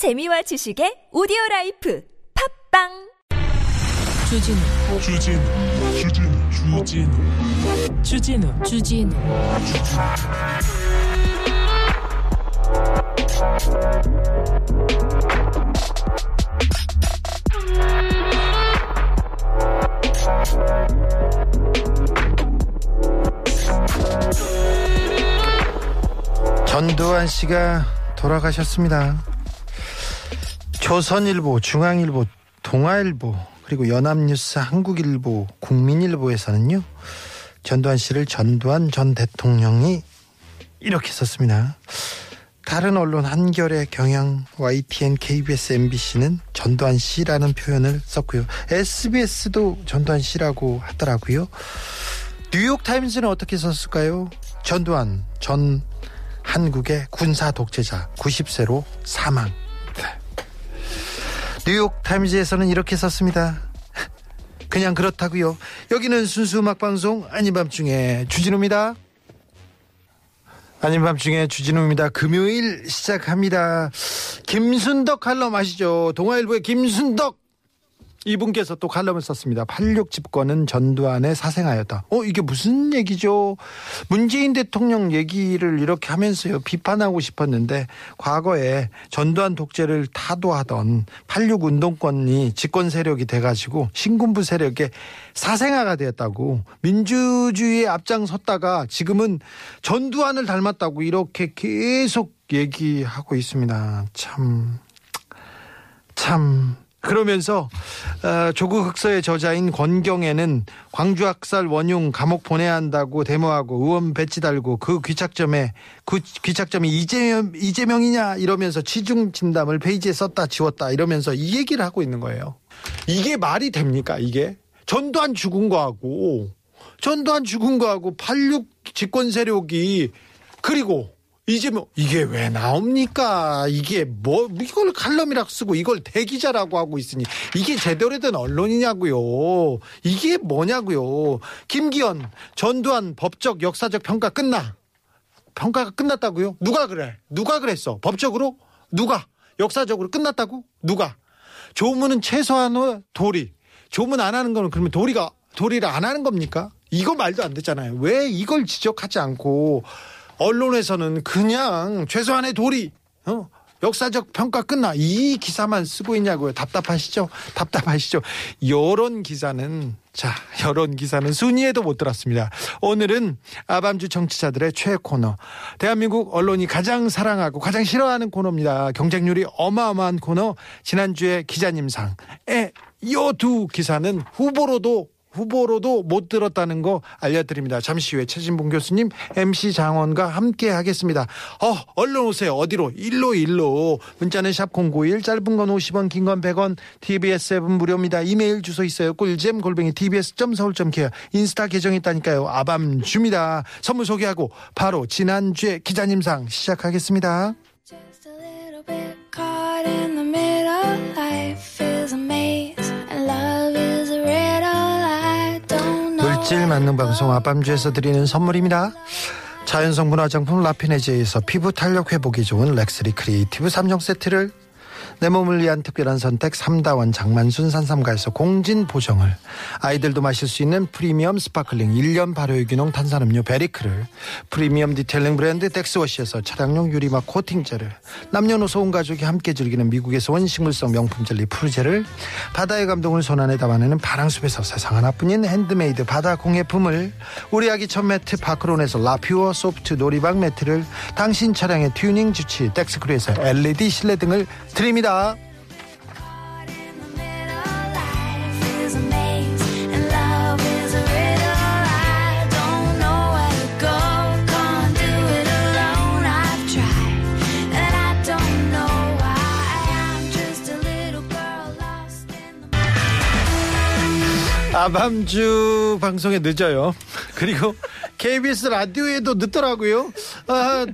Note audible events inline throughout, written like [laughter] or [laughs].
재미와 지식의 오디오 라이프. 팝빵! 주진우. 주진우. 주진우. 주진우. 주진우 주진우. 전두환 씨가 돌아가셨습니다. 조선일보, 중앙일보, 동아일보, 그리고 연합뉴스, 한국일보, 국민일보에서는요, 전두환 씨를 전두환 전 대통령이 이렇게 썼습니다. 다른 언론 한겨레, 경향, YTN, KBS, MBC는 전두환 씨라는 표현을 썼고요. SBS도 전두환 씨라고 하더라고요. 뉴욕 타임즈는 어떻게 썼을까요? 전두환 전 한국의 군사 독재자 90세로 사망. 네. 뉴욕 타임즈에서는 이렇게 썼습니다. 그냥 그렇다고요. 여기는 순수 음악 방송 아닌 밤중에 주진우입니다. 아닌 밤중에 주진우입니다. 금요일 시작합니다. 김순덕 칼럼 아시죠? 동아일보의 김순덕 이분께서 또 칼럼을 썼습니다. 86 집권은 전두환의 사생하였다. 어, 이게 무슨 얘기죠? 문재인 대통령 얘기를 이렇게 하면서요, 비판하고 싶었는데, 과거에 전두환 독재를 타도하던 86 운동권이 집권 세력이 돼 가지고, 신군부 세력의 사생아가 되었다고, 민주주의에 앞장섰다가 지금은 전두환을 닮았다고 이렇게 계속 얘기하고 있습니다. 참, 참, 그러면서 어, 조국 흑서의 저자인 권경애는 광주 학살 원흉 감옥 보내야 한다고 데모하고 의원 배지 달고 그 귀착점에 그 귀착점이 이재명 이재명이냐 이러면서 취중 진담을 페이지에 썼다 지웠다 이러면서 이 얘기를 하고 있는 거예요. 이게 말이 됩니까? 이게 전두환 죽은 거하고 전두환 죽은 거하고 86 집권 세력이 그리고 이제 뭐 이게 왜 나옵니까? 이게 뭐 이걸 칼럼이라고 쓰고 이걸 대기자라고 하고 있으니 이게 제대로 된 언론이냐고요. 이게 뭐냐고요. 김기현 전두환 법적 역사적 평가 끝나. 평가가 끝났다고요? 누가 그래? 누가 그랬어? 법적으로 누가? 역사적으로 끝났다고? 누가? 조문은 최소한의 도리. 조문 안 하는 거는 그러면 도리가 도리를 안 하는 겁니까? 이거 말도 안 되잖아요. 왜 이걸 지적하지 않고 언론에서는 그냥 최소한의 도리, 어? 역사적 평가 끝나 이 기사만 쓰고 있냐고요. 답답하시죠? [laughs] 답답하시죠? 여론 기사는 자 여론 기사는 순위에도 못 들었습니다. 오늘은 아밤주 정치자들의 최애 코너, 대한민국 언론이 가장 사랑하고 가장 싫어하는 코너입니다. 경쟁률이 어마어마한 코너 지난주에 기자님상에 이 두 기사는 후보로도 후보로도 못 들었다는 거 알려드립니다. 잠시 후에 최진봉 교수님, MC 장원과 함께 하겠습니다. 어, 얼른 오세요. 어디로? 일로 일로. 문자는 샵 091, 짧은 건 50원, 긴 건 100원, TBS 앱은 무료입니다. 이메일 주소 있어요. 꿀잼 골뱅이 tbs.서울.케어 인스타 계정 있다니까요. 아밤 줍니다. 선물 소개하고 바로 지난주에 기자님상 시작하겠습니다. 질 만능 방송 아밤주에서 드리는 선물입니다. 자연성분 화장품 라피네제에서 피부 탄력 회복이 좋은 렉스리 크리에이티브 3종 세트를 내 몸을 위한 특별한 선택 삼다원 장만순 산삼가에서 공진 보정을. 아이들도 마실 수 있는 프리미엄 sparkling 1년 발효유기농 탄산음료 베리크를. 프리미엄 detailing 브랜드 덱스워시에서 차량용 유리막 코팅제를 남녀노소 온 가족이 함께 즐기는 미국에서 온 식물성 명품 젤리 푸르제를. 바다의 감동을 손안에 담아내는 바랑숲에서 세상 하나뿐인 핸드메이드 바다 공예품을. 우리 아기 첫 매트 파크론에서 라퓨어 소프트 놀이방 매트를. 당신 차량의 튜닝 주치의 덱스크루에서 LED 실내 등을 드립니다. The 아밤주 방송에 늦어요. 그리고 KBS 라디오에도 늦더라고요. 아,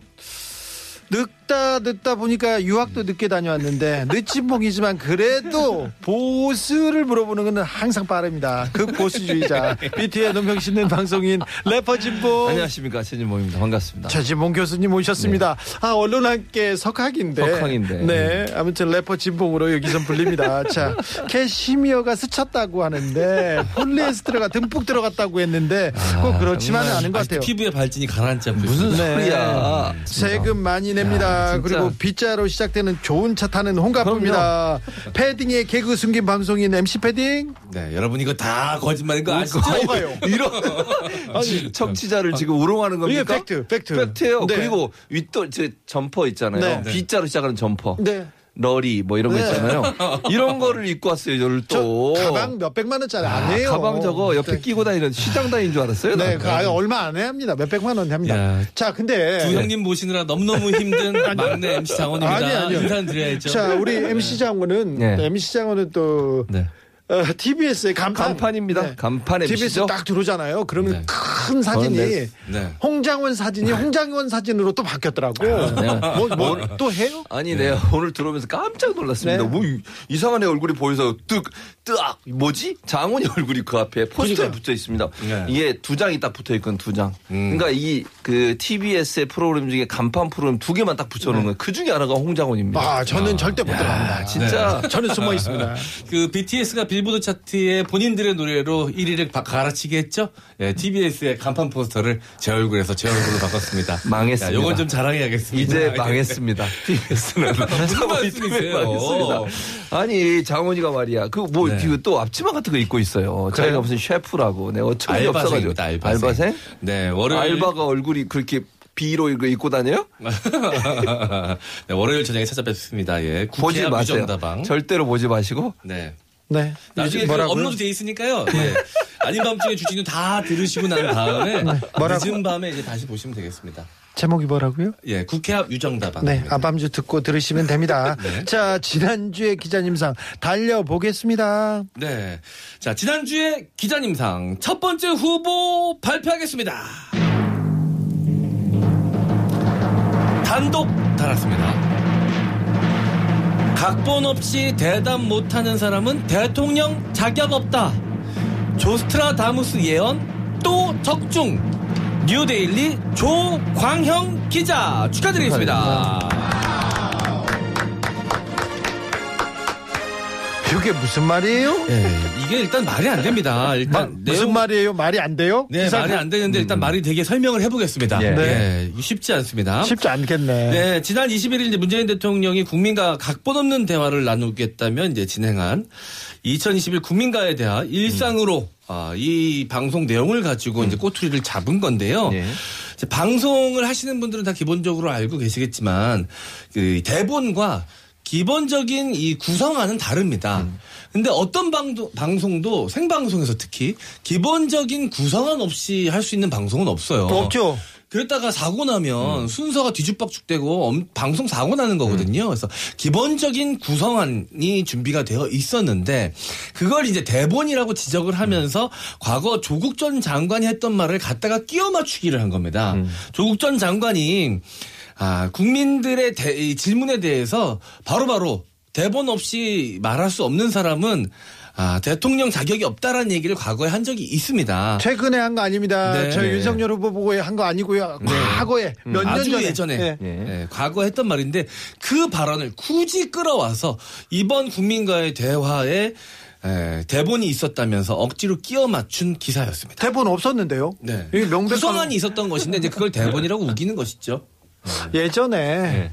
늦 듣다 듣다 보니까 유학도 늦게 다녀왔는데 늦은 봉이지만 그래도 보스를 물어보는 것은 항상 빠릅니다. 그 보스주의자 BT의 논평 씻는 방송인 래퍼 진봉. 안녕하십니까 최진봉입니다. 반갑습니다. 최진봉 교수님 오셨습니다. 아 언론 함께 석학인데. 석학인데. 네. 아무튼 래퍼 진봉으로 여기선 불립니다. 자 캐시미어가 스쳤다고 하는데 폴리에스테르가 듬뿍 들어갔다고 했는데 꼭 그렇지만은 않은 것 같아요. 피부의 발진이 가라앉지 않고 무슨. 소리야? 세금 많이 냅니다. 야, 진짜. 그리고 B자로 시작되는 좋은 차 타는 홍가프입니다. 패딩에 개그 숨긴 방송인 MC 패딩. 네, 여러분 이거 다 거짓말인 거 아시죠? 뭐가요? [laughs] 이런 [laughs] 아니 청취자를 지금 우롱하는 겁니까? 이게 팩트, 팩트. 팩트예요. 네. 그리고 윗도 제 점퍼 있잖아요. 네. B자로 시작하는 점퍼. 네. 러리 뭐 이런 거 네. 있잖아요. [laughs] 이런 거를 입고 왔어요. 저를 저 또. 가방 몇 백만 원짜리 아, 아니에요. 가방 저거 옆에 네. 끼고 다니는 시장 다니는 줄 알았어요. 네, 나. 그 아예 얼마 안 합니다. 몇 백만 원 합니다. 야. 자, 근데 두 형님 모시느라 너무너무 힘든 [laughs] 막내 MC 장원입니다. 아니, 아니요. 인사드려야죠. 자, 우리 MC 장원은 네. MC 장원은 또 네. 어, TBS의 간판. 간판입니다. 네. 간판 TBS MC죠. 딱 들어오잖아요. 그러면 네. 큰 사진이 네. 네. 홍장원 사진이 홍장원 사진으로 또 바뀌었더라고. 네. 뭐, 뭐, 또 해요? 아니 내가 오늘 들어오면서 깜짝 놀랐습니다. 네. 뭐 이- 이상한 애 얼굴이 보여서 뜩뜨악 뭐지? 장훈이 얼굴이 그 앞에 포스터에 그러니까요. 붙어 있습니다. 네. 이게 두 장이 딱 붙어 있건 두 장. 음. 그러니까 이 그 TBS의 프로그램 중에 간판 프로그램 두 개만 딱 붙여놓은 거예요. 그 중에 하나가 홍장훈입니다. 아, 저는 절대 못 들어갑니다. 진짜 저는 숨어 있습니다. 그 BTS가 빌보드 차트에 본인들의 노래로 1위를 갈아치게 했죠. 예, TBS의 간판 포스터를 제 얼굴에서 제 얼굴로 바꿨습니다. [laughs] 망했습니다. 야, 요건 좀 자랑해야겠습니다. 이제 망했습니다. [laughs] TBS는 [laughs] 무슨 말씀이세요? 아니 장훈이가 말이야. 그뭐 네. 또 앞치마 같은 거 입고 있어요. 자기가 무슨 셰프라고. 내가 어처구니 없어가지고. 알바생. 알바생? 네, 월요일 알바가 얼굴이 그렇게 B로 이거 입고 다녀요? 네, 월요일 저녁에 찾아뵙습니다. 예. 보지 마세요. 유정다방. 절대로 보지 마시고. 네. 네. 나중에 그? 업로드 돼 있으니까요. 네. 아닌 밤중에 주진우 다 들으시고 난 다음에 뭐라고? 늦은 밤에 이제 다시 보시면 되겠습니다. 제목이 뭐라고요? 예, 국회 앞 유정다방. 네, 아밤주 듣고 들으시면 됩니다. [laughs] 네. 자, 지난주에 기자님상 달려보겠습니다. 네. 자, 지난주에 기자님상 첫 번째 후보 발표하겠습니다. 단독 달았습니다. 각본 없이 대답 못하는 사람은 대통령 자격 없다. 조스트라다무스 예언 또 적중. 뉴데일리 조광형 기자 축하드리겠습니다. 이게 무슨 말이에요? 예, 이게 일단 말이 안 됩니다. 마- 일단 무슨 내용- 말이에요? 말이 안 돼요? 네, 기사- 말이 안 되는데 일단 말이 되게 설명을 해보겠습니다. 예. 네. 쉽지 않습니다. 쉽지 않겠네. 네, 지난 21일 이제 문재인 대통령이 국민과 각본 없는 대화를 나누겠다면 이제 진행한 2021 국민과의 대화 일상으로 아, 이 방송 내용을 가지고 이제 꼬투리를 잡은 건데요. 예. 방송을 하시는 분들은 다 기본적으로 알고 계시겠지만 그 대본과 기본적인 이 구성안은 다릅니다. 근데 어떤 방도, 방송도 생방송에서 특히 기본적인 구성안 없이 할 수 있는 방송은 없어요. 없죠. 그랬다가 사고 나면 순서가 뒤죽박죽되고 엄- 방송 사고 나는 거거든요. 그래서 기본적인 구성안이 준비가 되어 있었는데 그걸 이제 대본이라고 지적을 하면서 과거 조국 전 장관이 했던 말을 갖다가 끼워 맞추기를 한 겁니다. 조국 전 장관이 아, 국민들의 대- 이 질문에 대해서 바로 바로 대본 없이 말할 수 없는 사람은 아, 대통령 자격이 없다라는 얘기를 과거에 한 적이 있습니다. 최근에 한 거 아닙니다. 네. 저 윤석열 후보 보고 한거 아니고요. 과거에 몇년 아주 전에. 예전에 네. 예, 과거 했던 말인데 그 발언을 굳이 끌어와서 이번 국민과의 대화에 에, 대본이 있었다면서 억지로 끼워 맞춘 기사였습니다. 대본 없었는데요. 네. 명백한 구성안이 있었던 것인데 이제 그걸 대본이라고 우기는 것이죠. 예전에 네.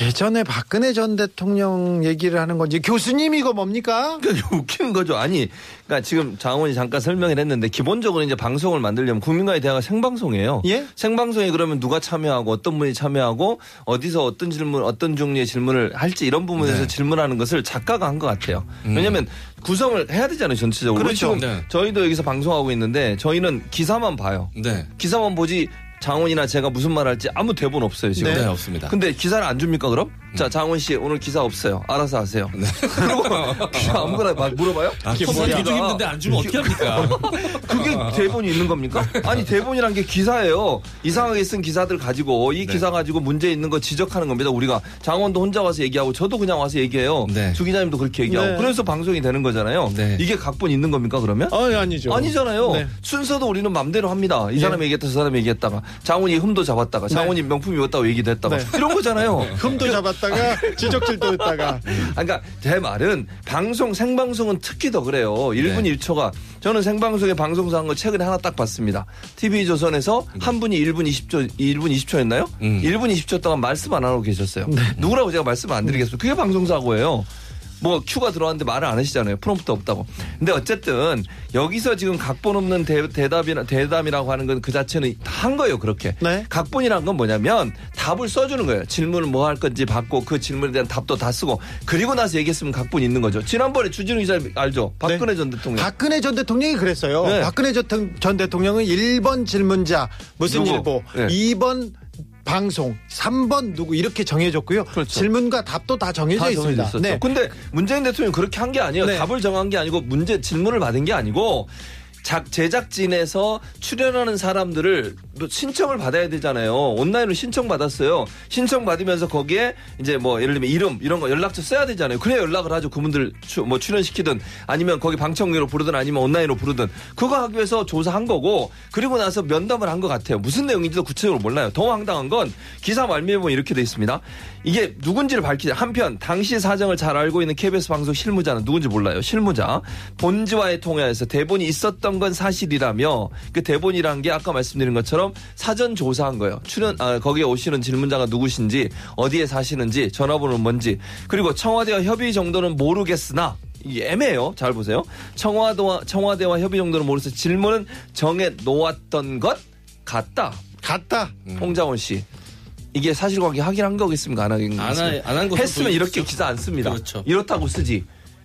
예전에 박근혜 전 대통령 얘기를 하는 건지 교수님 이거 뭡니까? 그러니까 웃기는 거죠. 아니, 그러니까 지금 장원이 잠깐 설명을 했는데 기본적으로 이제 방송을 만들려면 국민과의 대화가 생방송이에요. 예? 생방송에 그러면 누가 참여하고 어떤 분이 참여하고 어디서 어떤 질문, 어떤 종류의 질문을 할지 이런 부분에서 네. 질문하는 것을 작가가 한 것 같아요. 왜냐하면 구성을 해야 되잖아요, 전체적으로. 그렇죠. 네. 저희도 여기서 방송하고 있는데 저희는 기사만 봐요. 네. 기사만 보지 장원이나 제가 무슨 말 할지 아무 대본 없어요, 지금. 네, 없습니다. 근데 기사를 안 줍니까, 그럼? 자, 장원 씨 오늘 기사 없어요. 알아서 하세요. 그리고 기사 아무거나 막 물어봐요? 아? 기도 힘든데 안 주면 어떻게 합니까? [laughs] 그게 대본이 있는 겁니까? 아니 대본이란 게 기사예요. 이상하게 쓴 기사들 가지고 이 네. 기사 가지고 문제 있는 거 지적하는 겁니다. 우리가 장원도 혼자 와서 얘기하고 저도 그냥 와서 얘기해요. 네. 주 기자님도 그렇게 얘기하고 네. 그래서 방송이 되는 거잖아요. 네. 이게 각본 있는 겁니까 그러면? 어, 아니죠. 아니잖아요. 네. 순서도 우리는 맘대로 합니다. 이 예. 사람이 얘기했다, 저 사람이 얘기했다가 장훈이 흠도 잡았다가 장훈이 명품이 왔다고 얘기도 했다가 네. 이런 거잖아요. 흠도 잡았다 가 지적질도 했다가 아, 그러니까 제 말은 방송 생방송은 특히 더 그래요. 1분 네. 1초가 저는 생방송에 방송사 한거 최근에 하나 딱 봤습니다. TV 조선에서 한 분이 1분 20초 1분 20초였나요? 음. 1분 20초 동안 말씀 안 하고 계셨어요. 네. 누구라고 제가 말씀 안 드리겠습니다. 그게 방송사고예요. 뭐 큐가 들어왔는데 말을 안 하시잖아요. 프롬프트 없다고. 근데 어쨌든 여기서 지금 각본 없는 대, 대답이나 대담이라고 하는 건 그 자체는 다 한 거예요. 그렇게. 네. 각본이란 건 뭐냐면 답을 써주는 거예요. 질문을 뭐 할 건지 받고 그 질문에 대한 답도 다 쓰고 그리고 나서 얘기했으면 각본이 있는 거죠. 지난번에 주진우 기자 알죠? 박근혜 네. 전 대통령. 박근혜 전 대통령이 그랬어요. 네. 박근혜 전, 대- 대통령은 1번 질문자 무슨 누구? 일보, 네. 2번 방송, 3번 누구 이렇게 정해졌고요. 그렇죠. 질문과 답도 다 정해져 다 있습니다. 정해져. 네. 근데 문재인 대통령이 그렇게 한 게 아니에요. 네. 답을 정한 게 아니고 문제 질문을 받은 게 아니고 작 제작진에서 출연하는 사람들을 또 신청을 받아야 되잖아요. 온라인으로 신청 받았어요. 신청 받으면서 거기에 이제 뭐 예를 들면 이름 이런 거 연락처 써야 되잖아요. 그래야 연락을 하죠. 그분들 추- 뭐 출연시키든 아니면 거기 방청객으로 부르든 아니면 온라인으로 부르든 그거 하기 위해서 조사한 거고 그리고 나서 면담을 한 것 같아요. 무슨 내용인지도 구체적으로 몰라요. 더 황당한 건 기사 말미에 보면 이렇게 돼 있습니다. 이게 누군지를 밝히자. 한편 당시 사정을 잘 알고 있는 KBS 방송 실무자는 누군지 몰라요. 실무자 본지와의 통화에서 대본이 있었던 건 사실이라며 그 대본이란 게 아까 말씀드린 것처럼 사전 조사한 거예요. 출연 아, 거기에 오시는 질문자가 누구신지 어디에 사시는지 전화번호는 뭔지 그리고 청와대와 협의 정도는 모르겠으나 이게 애매해요. 잘 보세요. 청와대와 청와대와 협의 정도는 모르서 질문은 정해 놓았던 것 같다. 갔다. 홍장원 씨. 이게 사실관계 확인한 거겠습니까? 안 하긴 안 하- 안한 것으로 했으면 이렇게? 기사 안 씁니다. 그렇죠. 이렇다고 쓰지.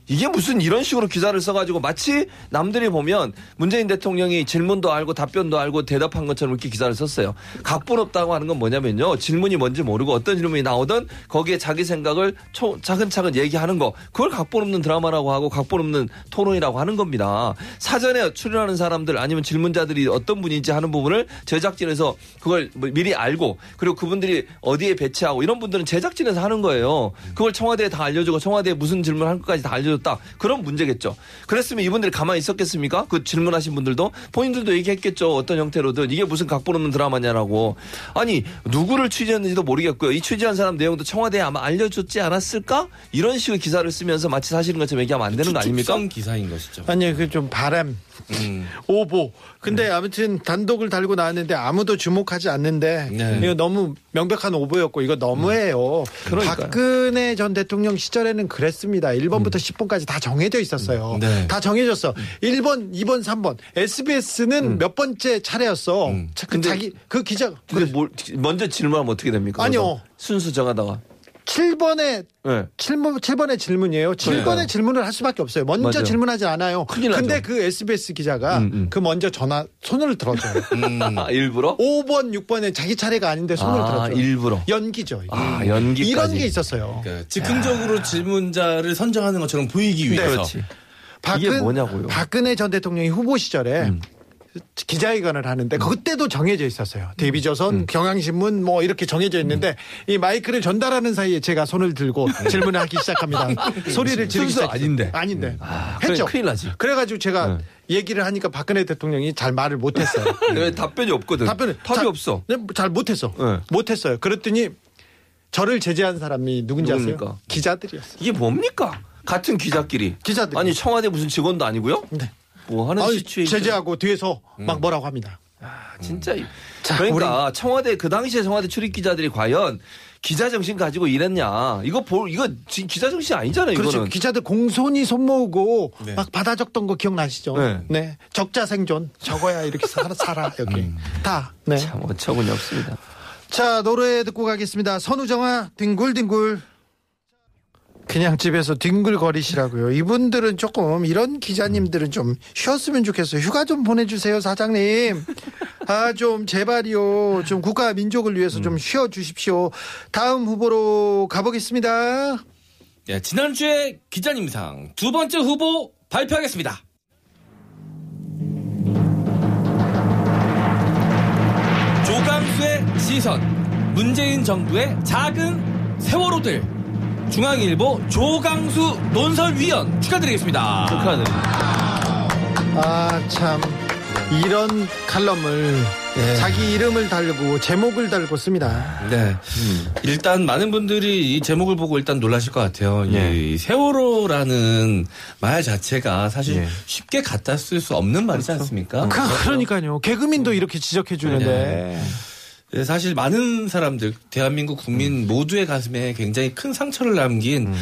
이게 무슨 이런 식으로 기사를 써가지고 마치 남들이 보면 문재인 대통령이 질문도 알고 답변도 알고 대답한 것처럼 이렇게 기사를 썼어요. 각본 없다고 하는 건 뭐냐면요. 질문이 뭔지 모르고 어떤 질문이 나오든 거기에 자기 생각을 초- 차근차근 얘기하는 거. 그걸 각본 없는 드라마라고 하고 각본 없는 토론이라고 하는 겁니다. 사전에 출연하는 사람들 아니면 질문자들이 어떤 분인지 하는 부분을 제작진에서 그걸 뭐 미리 알고 그리고 그분들이 어디에 배치하고 이런 분들은 제작진에서 하는 거예요. 그걸 청와대에 다 알려주고 청와대에 무슨 질문 할 것까지 다 알려 줬다. 그런 문제겠죠. 그랬으면 이분들이 가만히 있었겠습니까? 그 질문하신 분들도 본인들도 얘기했겠죠. 어떤 형태로든 이게 무슨 각본 없는 드라마냐라고. 아니 누구를 취재했는지도 모르겠고요. 이 취재한 사람 내용도 청와대에 아마 알려줬지 않았을까? 이런 식의 기사를 쓰면서 마치 사실인 것처럼 얘기하면 안 되는 거 아닙니까? 추측성 기사인 것이죠. 아니 그좀 바람 음. 오보. 근데 아무튼 단독을 달고 나왔는데 아무도 주목하지 않는데 네. 이거 너무 명백한 오보였고 이거 너무해요. 그러니까요. 박근혜 전 대통령 시절에는 그랬습니다. 1번부터 10번 까지 다 정해져 있었어요. 네. 다 정해졌어. 1번, 2번, 3번. SBS는 몇 번째 차례였어. 자, 그 근데- 자기 그 기자 근데 뭘 먼저 질문하면 어떻게 됩니까? 아니요. 순수 정하다가. 7번에 네. 7번, 7번의 질문이에요. 7번의 그러니까요. 질문을 할 수밖에 없어요. 먼저 맞아요. 질문하지 않아요. 큰일 나죠. 근데 그 SBS 기자가 음, 음. 그 먼저 전화 손을 들어줘요. [laughs] 아, 일부러? 5번, 6번에 자기 차례가 아닌데 손을 아, 들어줘요. 일부러. 연기죠. 이게. 아, 연기까지. 이런 게 있었어요. 그러니까 즉흥적으로 질문자를 선정하는 것처럼 보이기 위해서. 그렇지. 박근, 이게 뭐냐고요. 박근혜 전 대통령이 후보 시절에 음. 기자회견을 하는데 그때도 정해져 있었어요. 데이비조선, 경향신문 뭐 이렇게 정해져 있는데 이 마이크를 전달하는 사이에 제가 손을 들고 질문을 하기 시작합니다. [laughs] 소리를 지르기 시작. 아닌데. 아닌데. 아, 했죠. 그래, 큰일 나지. 그래가지고 제가 네. 얘기를 하니까 박근혜 대통령이 잘 말을 못했어요. [laughs] 왜 답변이 없거든. 답변을 답이 잘- 없어. 네, 잘 못했어. 네. 못했어요. 그랬더니 저를 제재한 사람이 누군지 누굽니까? 아세요? 기자들이었어요. 이게 뭡니까? 같은 기자끼리. 기자들이. 아니 청와대 무슨 직원도 아니고요? 네. 뭐 하는 시츄에이션. 제재하고 뒤에서 막 뭐라고 합니다. 아, 진짜. 이- 자, 그러니까 청와대 그 당시에 청와대 출입 기자들이 과연 기자 정신 가지고 일했냐? 이거 볼 이거 지금 기자 정신 아니잖아요. 그렇죠. 이거는. 기자들 공손히 손 모으고 네. 막 받아 적던 거 기억나시죠? 네. 적자 생존. 적어야 이렇게 살아, 살아 여기. 다. 네. 참 어처구니 없습니다. 자, 노래 듣고 가겠습니다. 선우정아 뒹굴뒹굴. 그냥 집에서 뒹굴거리시라고요. 이분들은 조금 이런 기자님들은 좀 쉬었으면 좋겠어요. 휴가 좀 보내주세요, 사장님. 아 좀 제발이요. 좀 국가 민족을 위해서 좀 쉬어 주십시오. 다음 후보로 가보겠습니다. 예, 지난주에 기자님상 두 번째 후보 발표하겠습니다. 조강수의 시선, 문재인 정부의 작은 세월호들, 중앙일보 조강수 논설위원 축하드리겠습니다. 축하드립니다. 아 참 이런 칼럼을 네. 자기 이름을 달고 제목을 달고 씁니다. 네. 일단 많은 분들이 이 제목을 보고 일단 놀라실 것 같아요. 예. 이 세월호라는 말 자체가 사실 예. 쉽게 갖다 쓸 수 없는 말이지 않습니까? 그, 그러니까요. 개그민도 이렇게 지적해 주는데 네, 사실 많은 사람들, 대한민국 국민 모두의 가슴에 굉장히 큰 상처를 남긴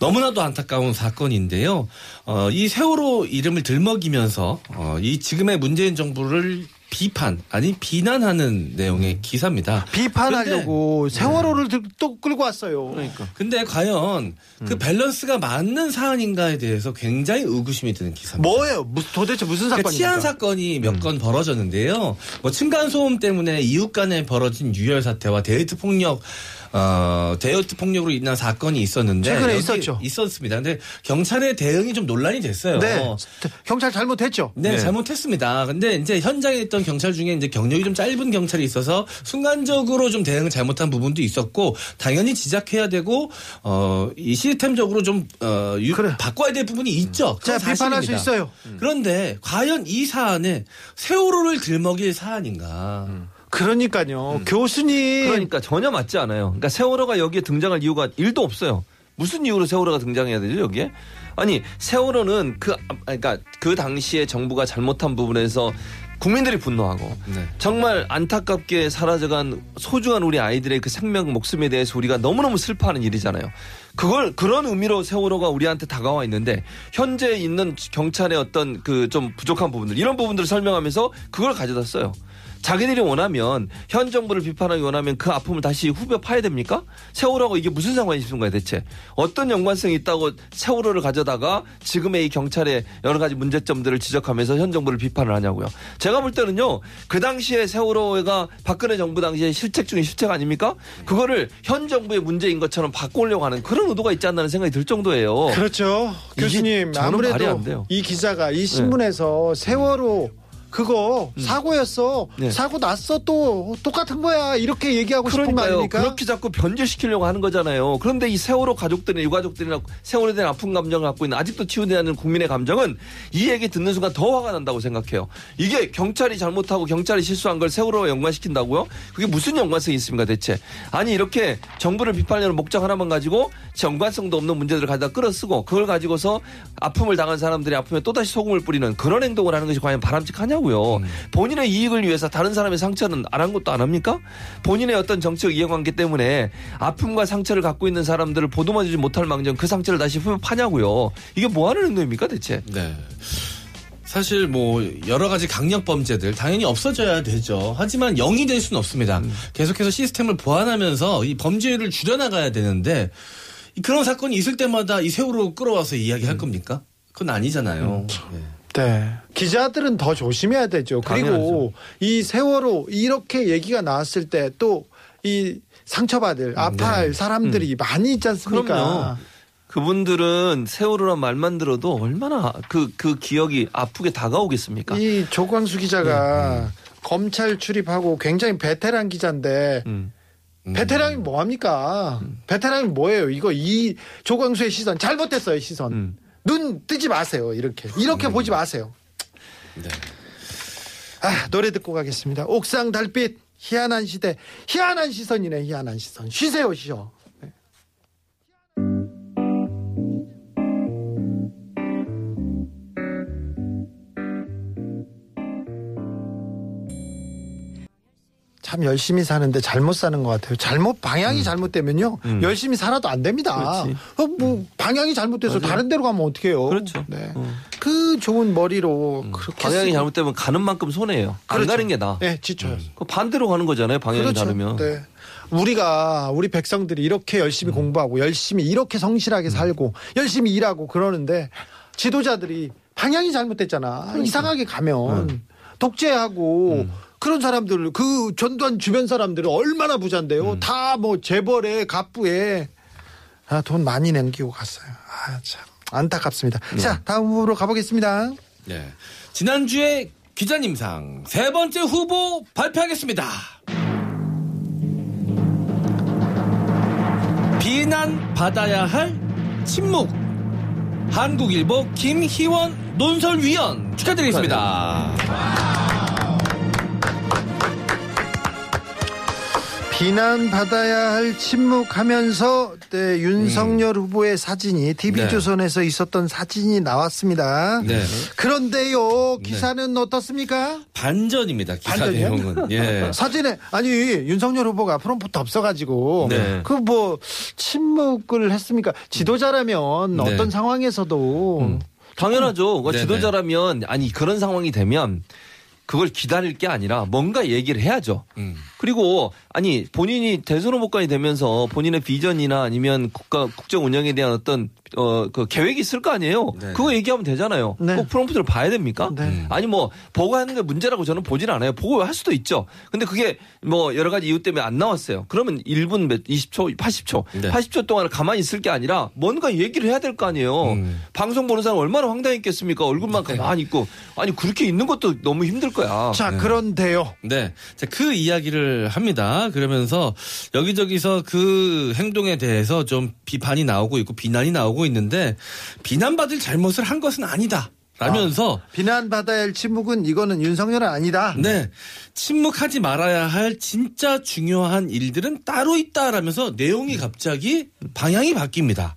너무나도 안타까운 사건인데요. 어, 이 세월호 이름을 들먹이면서 어, 이 지금의 문재인 정부를 비판 아니 비난하는 내용의 기사입니다. 비판하려고 세월호를 들- 또 끌고 왔어요. 그러니까. 근데 과연 그 밸런스가 맞는 사안인가에 대해서 굉장히 의구심이 드는 기사입니다. 뭐예요? 무- 도대체 무슨 그러니까 사건입니까? 치안 사건이 몇건 벌어졌는데요. 뭐 층간 소음 때문에 이웃 간에 벌어진 유혈 사태와 데이트 폭력 어, 데이트 폭력으로 인한 사건이 있었는데 최근에 있었죠. 있었습니다. 근데 경찰의 대응이 좀 논란이 됐어요. 네. 경찰 잘못했죠. 네, 잘못했습니다. 근데 이제 현장에 있던 경찰 중에 이제 경력이 좀 짧은 경찰이 있어서 순간적으로 좀 대응을 잘못한 부분도 있었고 당연히 지적해야 되고 어, 이 시스템적으로 좀 어, 유- 그래. 바꿔야 될 부분이 있죠. 자, 그건 비판할 수 사실입니다. 있어요. 그런데 과연 이 사안에 세월호를 들먹일 사안인가? 그러니까요. 교수님. 그러니까 전혀 맞지 않아요. 그러니까 세월호가 여기에 등장할 이유가 일도 없어요. 무슨 이유로 세월호가 등장해야 되죠, 여기에? 아니, 세월호는 그, 그러니까 그 당시에 정부가 잘못한 부분에서 국민들이 분노하고 네. 정말 안타깝게 사라져간 소중한 우리 아이들의 그 생명 목숨에 대해서 우리가 너무너무 슬퍼하는 일이잖아요. 그걸 그런 의미로 세월호가 우리한테 다가와 있는데 현재 있는 경찰의 어떤 그 좀 부족한 부분들 이런 부분들을 설명하면서 그걸 가져다 써요. 자기들이 원하면 현 정부를 비판하기 원하면 그 아픔을 다시 후벼 파야 됩니까? 세월호가 이게 무슨 상관이 거야 대체? 어떤 연관성이 있다고 세월호를 가져다가 지금의 이 경찰의 여러 가지 문제점들을 지적하면서 현 정부를 비판을 하냐고요. 제가 볼 때는요 그 당시에 세월호가 박근혜 정부 당시에 실책 중에 실책 아닙니까? 그거를 현 정부의 문제인 것처럼 바꾸려고 하는 그런 의도가 있지 않나는 생각이 들 정도예요. 그렇죠. 교수님 아무래도. 이 기자가 이 신문에서 세월호 그거 사고였어. 네. 사고 났어 또 똑같은 거야. 이렇게 얘기하고 싶은 거. 아닙니까? 그렇게 자꾸 변질시키려고 하는 거잖아요. 그런데 이 세월호 가족들이나 유가족들이나 세월에 대한 아픈 감정을 갖고 있는 아직도 치유되지 않는 국민의 감정은 이 얘기 듣는 순간 더 화가 난다고 생각해요. 이게 경찰이 잘못하고 경찰이 실수한 걸 세월호와 연관시킨다고요? 그게 무슨 연관성이 있습니까 대체? 아니 이렇게 정부를 비판하는 목적 하나만 가지고 연관성도 없는 문제들을 가져다 끌어쓰고 그걸 가지고서 아픔을 당한 사람들의 아픔에 또다시 소금을 뿌리는 그런 행동을 하는 것이 과연 바람직하냐 고요. 본인의 이익을 위해서 다른 사람의 상처는 안 한 것도 안 합니까? 본인의 어떤 정치적 이해관계 때문에 아픔과 상처를 갖고 있는 사람들을 보듬어주지 못할 망정 그 상처를 다시 파냐고요. 이게 뭐 하는 행동입니까 대체? 네. 사실 뭐 여러 가지 강력 범죄들 당연히 없어져야 되죠. 하지만 영이 될 수는 없습니다. 계속해서 시스템을 보완하면서 이 범죄율을 줄여나가야 되는데 이 그런 사건이 있을 때마다 이 세월호 끌어와서 이야기할 겁니까? 그건 아니잖아요. 네. 네. 기자들은 더 조심해야 되죠. 그리고 당연하죠. 이 세월호 이렇게 얘기가 나왔을 때 또 이 상처받을 아파할 사람들이 많이 있지 않습니까? 그럼요. 그분들은 세월호란 말만 들어도 얼마나 그, 그 기억이 아프게 다가오겠습니까? 이 조광수 기자가 검찰 출입하고 굉장히 베테랑 기자인데 음. 베테랑이 뭐 합니까? 베테랑이 뭐예요? 이거 이 조광수의 시선 잘못했어요 시선. 음. 눈 뜨지 마세요 이렇게 이렇게 보지 마세요. 네. 아 노래 듣고 가겠습니다. 옥상 달빛 희한한 시대 희한한 시선이네 희한한 시선 쉬세요 쉬어. 참 열심히 사는데 잘못 사는 것 같아요. 잘못 방향이 잘못되면요 열심히 살아도 안 됩니다. 음. 어, 뭐 방향이 잘못돼서 맞아요. 다른 데로 가면 어떡해요? 그렇죠. 네. 어. 그 좋은 머리로 그렇게 방향이 쓰고- 잘못되면 가는 만큼 손해예요. 안 그렇죠. 가는 게 나. 네, 지쳐요. 그 반대로 가는 거잖아요. 방향이 그렇죠. 다르면. 네. 우리가 우리 백성들이 이렇게 열심히 공부하고 열심히 이렇게 성실하게 살고 열심히 일하고 그러는데 지도자들이 방향이 잘못됐잖아. 이상하게 가면 독재하고 그런 사람들 그 전두환 주변 사람들은 얼마나 부잔데요. 다뭐 재벌에 갑부에 아, 돈 많이 남기고 갔어요. 아, 참 안타깝습니다. 자, 다음으로 가보겠습니다. 네. 지난주에 기자님상 세 번째 후보 발표하겠습니다. 비난 받아야 할 침묵. 한국일보 김희원 논설위원 축하드리겠습니다. 비난받아야 할 침묵하면서 네, 윤석열 후보의 사진이 TV조선에서 있었던 사진이 나왔습니다. 네. 그런데요, 기사는 어떻습니까? 반전입니다. 기사 반전이요? 내용은. [laughs] 예. 사진에 아니 윤석열 후보가 프롬프트 없어가지고 네. 그뭐 침묵을 했습니까? 지도자라면 네. 어떤 상황에서도 당연하죠. 그 네네. 지도자라면 아니 그런 상황이 되면 그걸 기다릴 게 아니라 뭔가 얘기를 해야죠. 음. 그리고 아니 본인이 대선 후보까지 되면서 본인의 비전이나 아니면 국가 국정 운영에 대한 어떤 어 그 계획이 있을 거 아니에요. 네. 그거 얘기하면 되잖아요. 네. 꼭 프롬프트를 봐야 됩니까? 네. 아니 뭐 보고 하는 게 문제라고 저는 보진 않아요. 보고 할 수도 있죠. 근데 그게 뭐 여러 가지 이유 때문에 안 나왔어요. 그러면 1분 몇 20초, 80초, 네. 80초 동안 가만히 있을 게 아니라 뭔가 얘기를 해야 될 거 아니에요. 음. 방송 보는 사람 얼마나 황당했겠습니까? 얼굴만 네. 가만히 있고 아니 그렇게 있는 것도 너무 힘들 거야. 자 그런데요. 네. 자, 그 이야기를 합니다. 그러면서 여기저기서 그 행동에 대해서 좀 비판이 나오고 있고 비난이 나오고 있는데 비난받을 잘못을 한 것은 아니다. 라면서 비난받아야 할 침묵은 이거는 윤석열은 아니다. 네. 침묵하지 말아야 할 진짜 중요한 일들은 따로 있다라면서 내용이 갑자기 방향이 바뀝니다.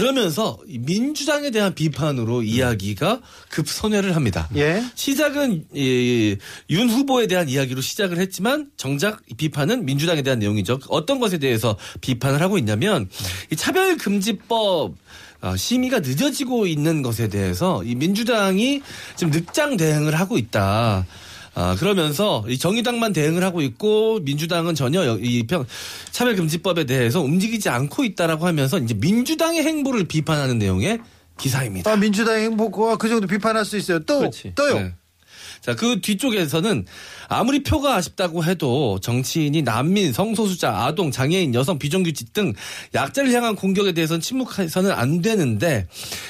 그러면서 이 민주당에 대한 비판으로 이야기가 급선회를 합니다. 예. 시작은 이, 윤 후보에 대한 이야기로 시작을 했지만 정작 이 비판은 민주당에 대한 내용이죠. 어떤 것에 대해서 비판을 하고 있냐면 이 차별금지법 어, 심의가 늦어지고 있는 것에 대해서 이 민주당이 지금 늑장 대응을 하고 있다. 아, 그러면서 이 정의당만 대응을 하고 있고 민주당은 전혀 여- 이 평, 차별금지법에 대해서 움직이지 않고 있다라고 하면서 이제 민주당의 행보를 비판하는 내용의 기사입니다. 아, 민주당 행보가 그 정도 비판할 수 있어요. 또 그렇지. 또요. 네. 자, 그 뒤쪽에서는 아무리 표가 아쉽다고 해도 정치인이 난민, 성소수자, 아동, 장애인, 여성, 비정규직 등 약자를 향한 공격에 대해서는 침묵해서는 안 되는데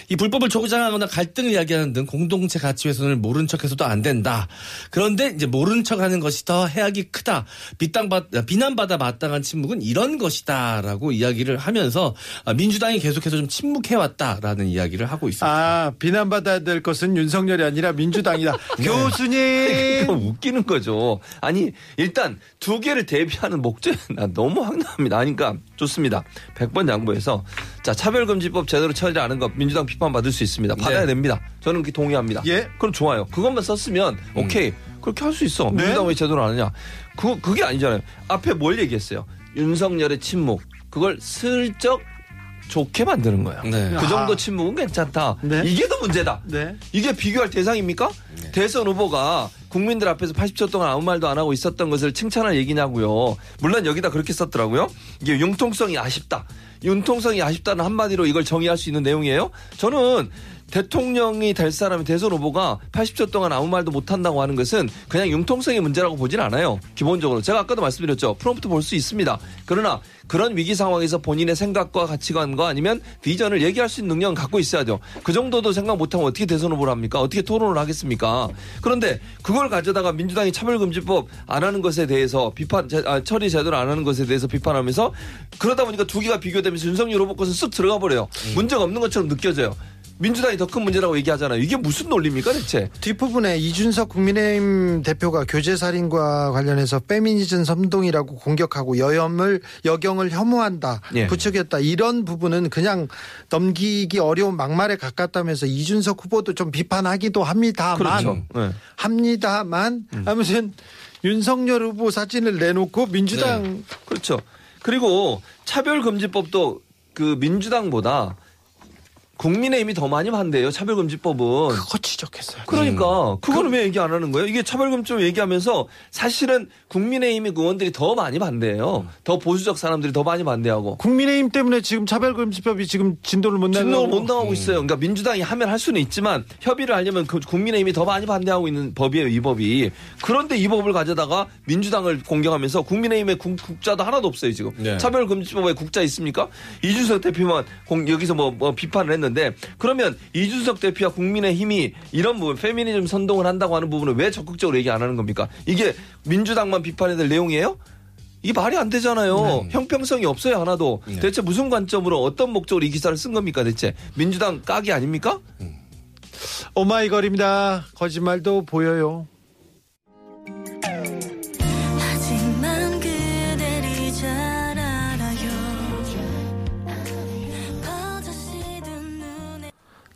이 불법을 조장하거나 갈등을 이야기하는 등 공동체 가치 훼손을 모른 척해서도 안 된다. 그런데 이제 모른 척하는 것이 더 해악이 크다. 비땅받, 비난받아 마땅한 침묵은 이런 것이다라고 이야기를 하면서 아, 민주당이 계속해서 좀 침묵해왔다라는 이야기를 하고 있습니다. 아 비난받아야 될 것은 윤석열이 아니라 민주당이다. [laughs] 교수 님. 그거 [laughs] 웃기는 거죠. 아니 일단 두 개를 대비하는 목적이 [laughs] 나 너무 황당합니다. 아니, 그러니까 좋습니다. 100번 양보해서 자 차별금지법 제대로 처리 안한것 민주당 비판 받을 수 있습니다. 받아야 네. 됩니다. 저는 그렇게 동의합니다. 예. 그럼 좋아요. 그것만 썼으면 오케이 그렇게 할 수 있어. 네. 민주당 왜 제대로 안 하냐? 그 그게 아니잖아요. 앞에 뭘 얘기했어요? 윤석열의 침묵 그걸 슬쩍 좋게 만드는 거예요. 네. 그 정도 아. 침묵은 괜찮다. 네. 이게 더 문제다. 네. 이게 비교할 대상입니까? 대선 후보가 국민들 앞에서 80초 동안 아무 말도 안 하고 있었던 것을 칭찬할 얘기냐고요. 물론 여기다 그렇게 썼더라고요. 이게 융통성이 아쉽다. 융통성이 아쉽다는 한마디로 이걸 정의할 수 있는 내용이에요. 저는 대통령이 될 사람이 대선 후보가 80초 동안 아무 말도 못 한다고 하는 것은 그냥 융통성의 문제라고 보진 않아요. 기본적으로 제가 아까도 말씀드렸죠. 프롬프트 볼 수 있습니다. 그러나 그런 위기 상황에서 본인의 생각과 가치관과 아니면 비전을 얘기할 수 있는 능력은 갖고 있어야죠. 그 정도도 생각 못하면 어떻게 대선 후보를 합니까? 어떻게 토론을 하겠습니까? 그런데 그걸 가져다가 민주당이 차별금지법 안 하는 것에 대해서 비판, 제- 아, 처리 제대로 안 하는 것에 대해서 비판하면서 그러다 보니까 두 개가 비교되면서 윤석열 후보 것은 쓱 들어가 버려요. 문제가 없는 것처럼 느껴져요. 민주당이 더 큰 문제라고 얘기하잖아요. 이게 무슨 논리입니까 대체? 뒷부분에 이준석 국민의힘 대표가 교제살인과 관련해서 페미니즘 선동이라고 공격하고 여염을 여경을 혐오한다 예. 부추겼다 이런 부분은 그냥 넘기기 어려운 막말에 가깝다면서 이준석 후보도 좀 비판하기도 합니다만 그렇죠. 네. 합니다만 아무튼 윤석열 후보 사진을 내놓고 민주당 그렇죠. 그리고 차별금지법도 그 민주당보다 국민의힘이 더 많이 반대해요. 차별금지법은. 그거 지적했어요. 그러니까 그거는 왜 얘기 안 하는 거예요? 이게 차별금지법 얘기하면서 사실은 국민의힘의 의원들이 더 많이 반대해요. 더 보수적 사람들이 더 많이 반대하고. 국민의힘 때문에 지금 차별금지법이 지금 진도를 못 나가고 진동을 못 나가고 있어요. 그러니까 민주당이 하면 할 수는 있지만 협의를 하려면 그 국민의힘이 더 많이 반대하고 있는 법이에요, 이 법이. 그런데 이 법을 가져다가 민주당을 공격하면서 국민의힘의 국, 국자도 하나도 없어요, 지금. 네. 차별금지법에 국자 있습니까? 이준석 대표만 공- 여기서 뭐, 뭐 비판을 했는데 그러면 이준석 대표와 국민의힘이 이런 부분 페미니즘 선동을 한다고 하는 부분을 왜 적극적으로 얘기 안 하는 겁니까? 이게 민주당만 비판해야 될 내용이에요? 이게 말이 안 되잖아요. 형평성이 없어요, 하나도. 네. 대체 무슨 관점으로 어떤 목적으로 이 기사를 쓴 겁니까, 대체? 민주당 까기 아닙니까? 오마이걸입니다. 거짓말도 보여요.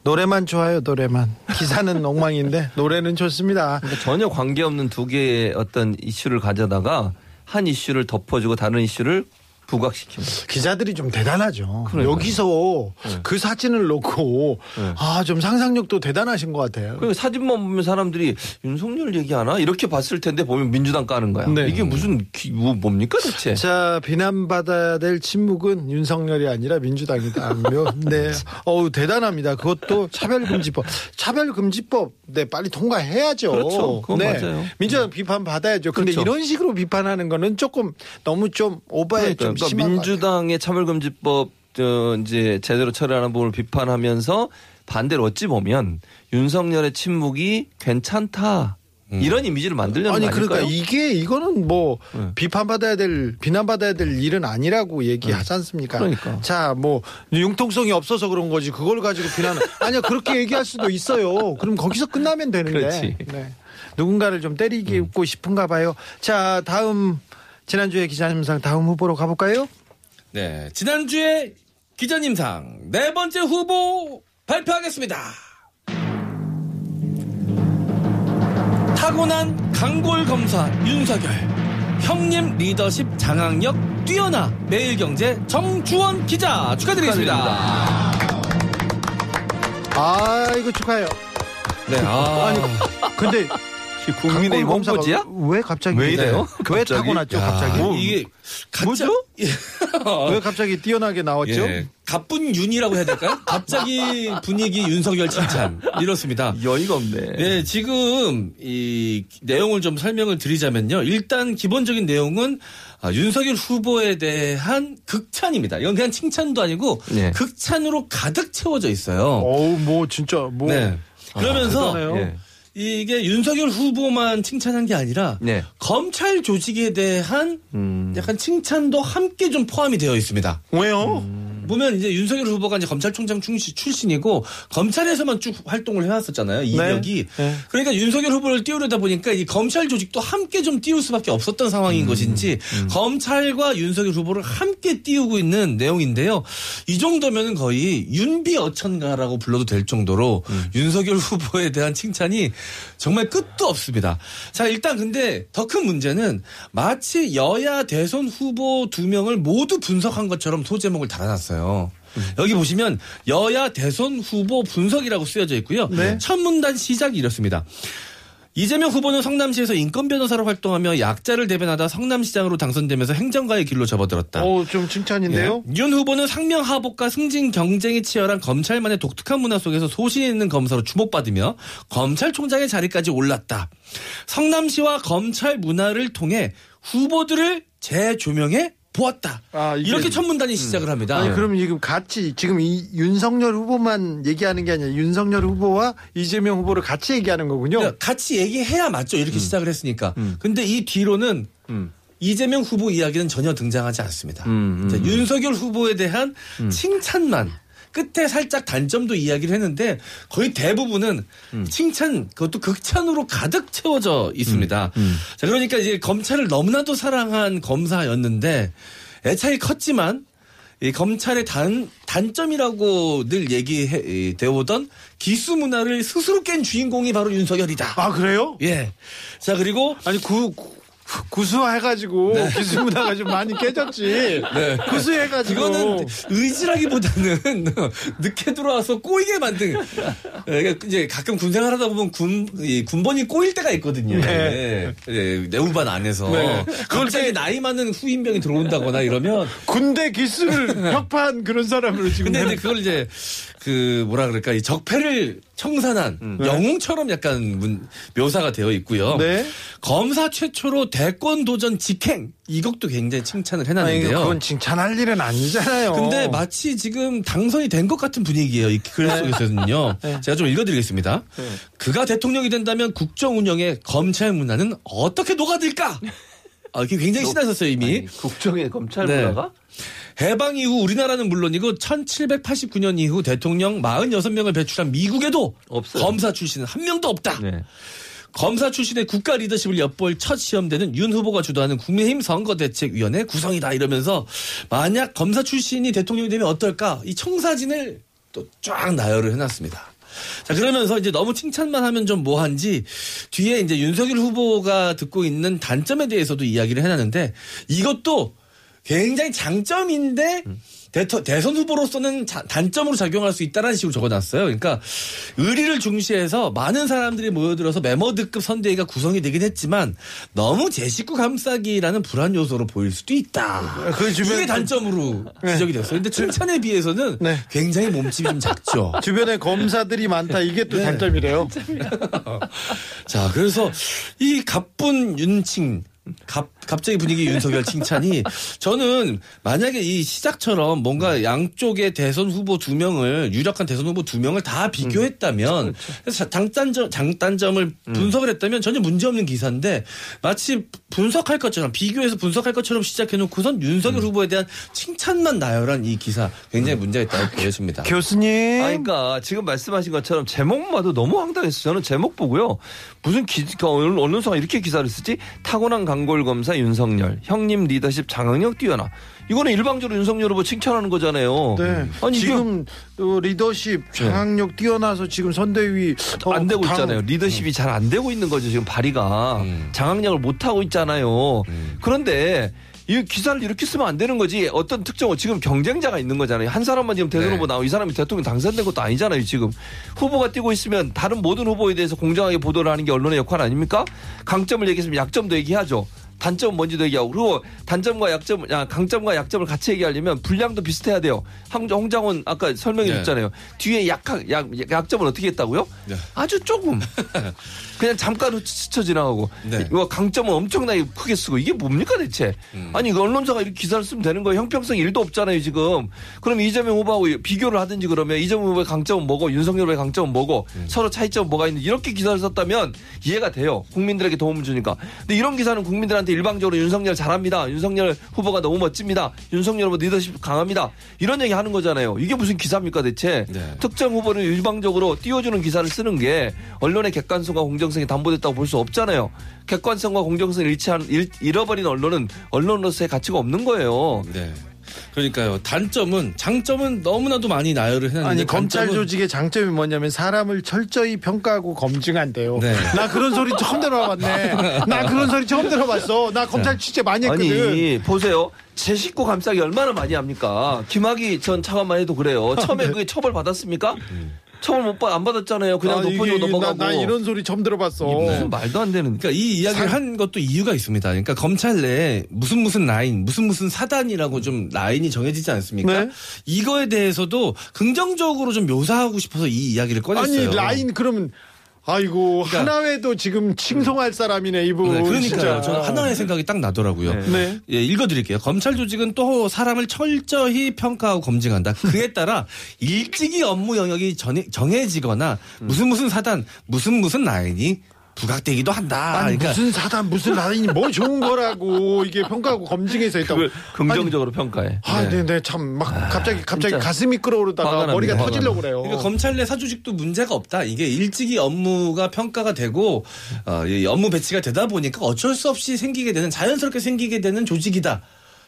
노래만 좋아요, 노래만. 기사는 엉망인데 노래는 좋습니다. 그러니까 전혀 관계없는 두 개의 어떤 이슈를 가져다가 한 이슈를 덮어주고 다른 이슈를 부각시킵니다. 기자들이 좀 대단하죠. 그러니까요. 여기서 그 사진을 놓고 네. 아좀 상상력도 대단하신 것 같아요. 그 사진만 보면 사람들이 윤석열 얘기하나 이렇게 봤을 텐데 보면 민주당 까는 거야. 네. 이게 무슨 기- 뭐, 뭡니까 대체? 자 비난받아야 될 침묵은 윤석열이 아니라 민주당이다. 묘- [laughs] 네, 어우 대단합니다. 그것도 차별금지법, 차별금지법, 네 빨리 통과해야죠. 그렇죠. 그건 네, 맞아요. 민주당 비판 받아야죠. 근데 그렇죠. 이런 식으로 비판하는 거는 조금 너무 좀 오버해 그러니까, 좀 그러니까 것 민주당의 차별금지법 저 이제 제대로 처리하는 부분을 비판하면서 반대로 어찌 보면 윤석열의 침묵이 괜찮다 이런 이미지를 만들려는 아니 거 아닐까요? 그러니까 이게 이거는 뭐 네. 비판받아야 될 비난받아야 될 일은 아니라고 얘기하지 않습니까? 그러니까. 자, 뭐 융통성이 없어서 그런 거지. 그걸 가지고 비난 아니야 그렇게 [laughs] 얘기할 수도 있어요. 그럼 거기서 끝나면 되는데. 그렇지. 네. 누군가를 좀 때리고 싶은가 봐요. 자, 다음 지난주에 기자님상 다음 후보로 가볼까요? 네, 지난주에 기자님상 네 번째 후보 발표하겠습니다. 타고난 강골 검사 윤석열, 형님 리더십 장악력 뛰어나 매일경제 정주원 기자 축하드리겠습니다. 아, 이거 축하해요. 네, 아, 아니, 근데 검사가 홍보지야? 왜 갑자기 왜 이래요? 왜 갑자기? 타고났죠, 야, 갑자기? 이게 가짜 뭐죠? [laughs] 왜 갑자기 뛰어나게 나왔죠? 예, 가쁜 윤이라고 해야 될까요? 갑자기 분위기 윤석열 칭찬 이렇습니다. 여의가 없네. 네, 지금 이 내용을 좀 설명을 드리자면요. 일단 기본적인 내용은 아, 윤석열 후보에 대한 극찬입니다. 이건 그냥 칭찬도 아니고 네. 극찬으로 가득 채워져 있어요. 어우, 뭐 진짜 뭐 네. 그러면서 대단해요. 예. 이게 윤석열 후보만 칭찬한 게 아니라 네. 검찰 조직에 대한 음. 약간 칭찬도 함께 좀 포함이 되어 있습니다. 왜요? 보면 이제 윤석열 후보가 이제 검찰총장 충시- 출신 이고 검찰에서만 쭉 활동을 해왔었잖아요 이력이. 네. 그러니까 윤석열 후보를 띄우려다 보니까 이 검찰 조직도 함께 좀 띄울 수밖에 없었던 상황인 것인지 검찰과 윤석열 후보를 함께 띄우고 있는 내용인데요. 이 정도면은 거의 윤비 어천가라고 불러도 될 정도로 윤석열 [laughs] 후보에 대한 칭찬이 정말 끝도 없습니다. 자 일단 근데 더 큰 문제는 마치 여야 대선 후보 두 명을 모두 분석한 것처럼 소제목을 달아놨어요. 여기 보시면 여야 대선 후보 분석이라고 쓰여져 있고요. 네. 첫 문단 시작이 이렇습니다. 이재명 후보는 성남시에서 인권 변호사로 활동하며 약자를 대변하다 성남시장으로 당선되면서 행정가의 길로 접어들었다. 어, 좀 칭찬인데요? 예. 윤 후보는 상명 하복과 승진 경쟁이 치열한 검찰만의 독특한 문화 속에서 소신 있는 검사로 주목받으며 검찰총장의 자리까지 올랐다. 성남시와 검찰 문화를 통해 후보들을 재조명해 보았다. 아, 이게- 이렇게 첫 문단이 시작을 합니다. 아니 그럼 지금 같이 지금 이 윤석열 후보만 얘기하는 게 아니라 윤석열 후보와 이재명 후보를 같이 얘기하는 거군요. 그러니까 같이 얘기해야 맞죠. 이렇게 시작을 했으니까. 근데 이 뒤로는 음. 이재명 후보 이야기는 전혀 등장하지 않습니다. 음, 음, 자, 음. 윤석열 후보에 대한 칭찬만 끝에 살짝 단점도 이야기를 했는데 거의 대부분은 음. 칭찬 그것도 극찬으로 가득 채워져 있습니다. 음, 자 그러니까 이제 검찰을 너무나도 사랑한 검사였는데 애착이 컸지만 이 검찰의 단 단점이라고 늘 얘기해 되오던 기수 문화를 스스로 깬 주인공이 바로 윤석열이다. 아 그래요? 예. 자 그리고 아니 그그 구수해가지고 기수 문화가 좀 많이 깨졌지. 구수해가지고. 그거는 의지라기보다는 [laughs] 늦게 들어와서 꼬이게 만든. 그러니까 이제 가끔 군생활 하다 보면 군, 이 군번이 꼬일 때가 있거든요. 네. 예. 예, 내후반 안에서. 네. 갑자기 나이 많은 후임병이 들어온다거나 이러면. 군대 기수를 혁파한 [laughs] 그런 사람으로 지금. 근데 이제 그걸 이제 그 뭐라 그럴까 이 적폐를 청산한 영웅처럼 약간 문- 묘사가 되어 있고요. 네. 검사 최초로 대권 도전 직행 이것도 굉장히 칭찬을 아니, 해놨는데요. 그건 칭찬할 일은 아니잖아요. 근데 마치 지금 당선이 된 것 같은 분위기예요. 이 글 속에서는요. [laughs] 제가 좀 읽어드리겠습니다. 그가 대통령이 된다면 국정 운영에 검찰 문화는 어떻게 녹아들까? [laughs] 아, 굉장히 신나셨어요 이미. 아니, 국정의 검찰 네. 문화가 해방 이후 우리나라는 물론이고 1789년 이후 대통령 46명을 배출한 미국에도 없어요. 검사 출신은 한 명도 없다. 네. 검사 출신의 국가 리더십을 엿볼 첫 시험대는 윤 후보가 주도하는 국민의힘 선거대책위원회 구성이다 이러면서 만약 검사 출신이 대통령이 되면 어떨까 이 청사진을 또 쫙 나열을 해놨습니다. 자 그러면서 이제 너무 칭찬만 하면 좀 뭐한지 뒤에 이제 윤석열 후보가 듣고 있는 단점에 대해서도 이야기를 해놨는데 이것도 굉장히 장점인데 대터, 대선 후보로서는 자- 단점으로 작용할 수 있다는 식으로 적어놨어요. 그러니까 의리를 중시해서 많은 사람들이 모여들어서 메모드급 선대위가 구성이 되긴 했지만 너무 제 식구 감싸기라는 불안 요소로 보일 수도 있다. 그 주변- 이게 단점으로 지적이 됐어요. 근데 칭찬에 비해서는 네. 굉장히 몸집이 좀 작죠. [laughs] 주변에 검사들이 많다. 이게 또 단점이래요. [laughs] 자, 그래서 이 가쁜 윤칭 갑, 갑자기 분위기 윤석열 칭찬이 저는 만약에 이 시작처럼 뭔가 양쪽의 대선 후보 두 명을 유력한 대선 후보 두 명을 다 비교했다면 그래서 장단점 장단점을 분석을 했다면 전혀 문제 없는 기사인데 마치 분석할 것처럼 비교해서 분석할 것처럼 시작해 놓고선 윤석열 후보에 대한 칭찬만 나열한 이 기사 굉장히 문제가 있다고 보여집니다. 교수님. 아니, 그러니까 지금 말씀하신 것처럼 제목만 봐도 너무 황당했어요. 저는 제목 보고요. 무슨 기, 그 언- 언론사가 이렇게 기사를 쓰지? 타고난 강골 검사 윤석열, 형님 리더십 장악력 뛰어나. 이거는 일방적으로 윤석열 후보 칭찬하는 거잖아요. 네. 아니 이게 지금 어, 리더십 장악력 뛰어나서 지금 선대위 어, 안 되고 당- 있잖아요. 리더십이 잘안 되고 있는 거죠. 지금 발의가 음. 장악력을 못 하고 있잖아요. 그런데 이 기사를 이렇게 쓰면 안 되는 거지. 어떤 특정 지금 경쟁자가 있는 거잖아요. 한 사람만 지금 대선 네. 후보 나오고 이 사람이 대통령 당선된 것도 아니잖아요. 지금 후보가 뛰고 있으면 다른 모든 후보에 대해서 공정하게 보도를 하는 게 언론의 역할 아닙니까? 강점을 얘기했으면 약점도 얘기하죠. 단점은 뭔지도 얘기하고 그리고 단점과 약점, 아, 강점과 약점을 같이 얘기하려면 분량도 비슷해야 돼요. 황- 홍장원 아까 설명해 네. 줬잖아요. 뒤에 약한 약, 약점을 어떻게 했다고요? 네. 아주 조금. [laughs] 그냥 잠깐 스쳐 지나가고. 네. 이거 강점은 엄청나게 크게 쓰고 이게 뭡니까 대체? 음. 아니 이거 언론사가 이렇게 기사를 쓰면 되는 거예요. 형평성 일도 없잖아요 지금. 그럼 이재명 후보하고 비교를 하든지 그러면 이재명 후보의 강점은 뭐고 윤석열 후보의 강점은 뭐고 음. 서로 차이점은 뭐가 있는지 이렇게 기사를 썼다면 이해가 돼요. 국민들에게 도움을 주니까. 근데 이런 기사는 국민들한테 일방적으로 윤석열 잘합니다. 윤석열 후보가 너무 멋집니다. 윤석열 후보 리더십 강합니다. 이런 얘기 하는 거잖아요. 이게 무슨 기사입니까 대체? 네. 특정 후보를 일방적으로 띄워주는 기사를 쓰는 게 언론의 객관성과 공정성이 담보됐다고 볼 수 없잖아요. 객관성과 공정성을 잃지 한, 잃, 잃어버린 언론은 언론으로서의 가치가 없는 거예요. 네. 그러니까요. 단점은 장점은 너무나도 많이 나열을 해놨는데 아니 검찰 단점은 조직의 장점이 뭐냐면 사람을 철저히 평가하고 검증한대요. 네. [laughs] 나 그런 소리 처음 들어봤네. [laughs] 나 그런 소리 처음 들어봤어. 나 검찰 취재 많이 했거든. 아니 보세요. 제 식구 감싸기 얼마나 많이 합니까? 김학의 전 차관만 해도 그래요. 처음에 그게 처벌 받았습니까? 처벌 못 받, 안 받았잖아요. 그냥 아, 덮어주고 이게- 넘어가고. 나, 나 이런 소리 처음 들어봤어. 무슨 말도 안 되는. 그러니까 이 이야기를 한 것도 이유가 있습니다. 그러니까 검찰 내에 무슨 무슨 라인, 무슨 무슨 사단이라고 좀 라인이 정해지지 않습니까? 네. 이거에 대해서도 긍정적으로 좀 묘사하고 싶어서 이 이야기를 꺼냈어요. 아니 라인 그러면 아이고 그러니까- 하나회도 지금 칭송할 사람이네 이분. 네, 그러니까요. 진짜. 저는 하나의 생각이 딱 나더라고요. 네. 예, 읽어드릴게요. 검찰 조직은 또 사람을 철저히 평가하고 검증한다. 그에 따라 일찍이 업무 영역이 전해- 정해 지거나 무슨 무슨 사단, 무슨 무슨 라인이 부각되기도 한다. 아니 그러니까 무슨 사단 무슨 라인이 뭐 좋은 거라고 이게 평가하고 검증해서 했다고. 그걸 긍정적으로 평가해. 아, 네, 네, 참, 막, 갑자기, 갑자기 진짜. 가슴이 끓어오르다가. 머리가 나. 그래요. 그러니까 검찰 내 사조직도 문제가 없다. 이게 일찍이 업무가 평가가 되고 어, 이 업무 배치가 되다 보니까 어쩔 수 없이 생기게 되는 자연스럽게 생기게 되는 조직이다.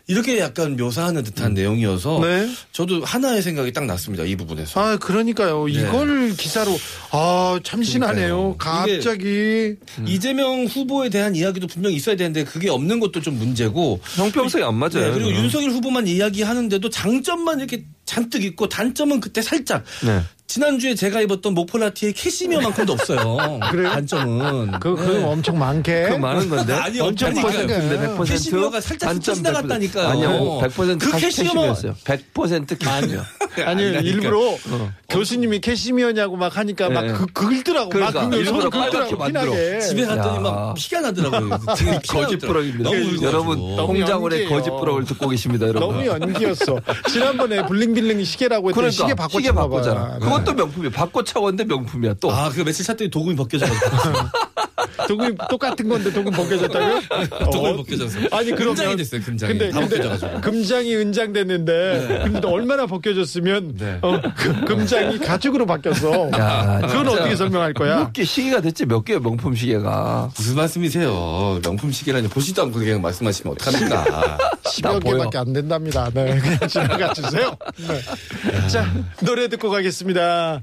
이렇게 약간 묘사하는 듯한 내용이어서 네. 저도 하나의 생각이 딱 났습니다. 이 부분에서. 아, 그러니까요. 이걸 기사로 아, 참신하네요. 그러니까요. 갑자기 이재명 후보에 대한 이야기도 분명 히 있어야 되는데 그게 없는 것도 좀 문제고 형평성이 안 맞아요. 네, 그리고. 윤석열 후보만 이야기하는데도 장점만 이렇게 잔뜩 있고 단점은 그때 살짝 네. 지난주에 제가 입었던 목폴라티의 캐시미어만큼도 없어요. [laughs] 그래요? 단점은 그, 그 엄청 많게. 그 많은 건데. [laughs] 아니, 엄청 많은데. 근데 100% 캐시미어가 살짝 스쳐 지나갔다니까요. 아니요. 100%그 캐시미어- 캐시미어였어요. 100% 캐시미어. 아니 아니, 일부러 어. 교수님이 캐시미어냐고 막 하니까 막 네. 그, 긁더라고 그러니까, 막 긁는 일부러 손을 빨갛게 긁더라고 만들어. 피나게 집에 갔더니 야. 막 피가 나더라고요. [laughs] 너무 울고 여러분 연기예요. 거짓부렁을 듣고 계십니다, 여러분. 너무 연기였어 지난번에 bling bling 시계라고 했더니 그러니까 시계 바꿨 시계 바꿨잖아. 네. 그것도 명품이야. 바꿔 차 왔는데 명품이야 또. 아, 그 며칠 찼더니 도금이 벗겨져가지고. [laughs] 도금 똑같은 건데 도금 벗겨졌다고요? [laughs] 도금이 어, 벗겨져서. 아니 그러면 금장이 됐어요, 금장이. 근데, 다 근데 벗겨져가지고. 금장이 은장 됐는데 근데 얼마나 벗겨졌으면 네. 어, 그 금장이 가죽으로 바뀌었어. 야, 그건. 어떻게 설명할 거야? 몇 개 시계가 됐지 몇 개의 명품 시계가. 무슨 말씀이세요? 명품 시계라니 보시도 않고 그냥 말씀하시면 어떡합니까? [laughs] 10여 보여. 개밖에 안 된답니다. 네, 그냥 지나가 주세요. 네. 자, 노래 듣고 가겠습니다.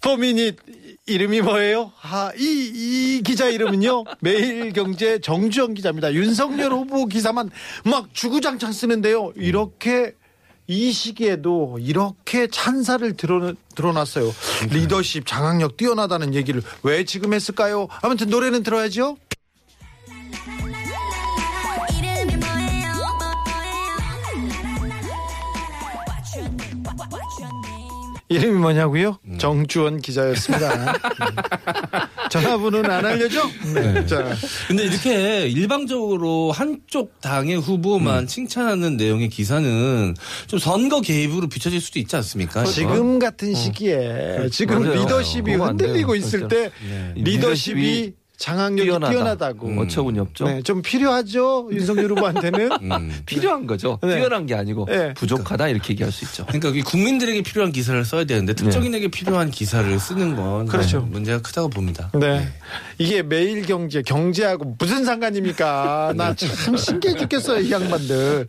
포미닛 이름이 뭐예요? 아, 이, 이 기자 이름은요, 매일경제 정주영 기자입니다. 윤석열 후보 기사만 막 주구장창 쓰는데요. 이렇게 이 시기에도 이렇게 찬사를 드러, 드러났어요. 리더십, 장악력 뛰어나다는 얘기를 왜 지금 했을까요? 아무튼 노래는 들어야죠. 이름이 뭐냐고요? 정주원 기자였습니다. 전화번호는 안 알려줘? 네. 자, 근데 이렇게 일방적으로 한쪽 당의 후보만 칭찬하는 내용의 기사는 좀 선거 개입으로 비춰질 수도 있지 않습니까? 지금 같은 시기에 지금 맞아요. 리더십이 안 돼요, 흔들리고 있을 진짜. 때 네. 리더십이 리더십이 장악력이 뛰어나다. 뛰어나다 고. 음, 어처구니 없죠. 네, 좀 필요하죠. 윤석열 후보한테는. [laughs] 음. 필요한 거죠. 네. 뛰어난 게 아니고 네. 부족하다 이렇게 얘기할 수 있죠. 그러니까 이 국민들에게 필요한 기사를 써야 되는데 특정인에게 필요한 기사를 쓰는 건 그렇죠. 네, 문제가 크다고 봅니다. 네. 이게 매일 경제, 경제하고 무슨 상관입니까? [laughs] 나 참 신기해 죽겠어요, 이 양반들.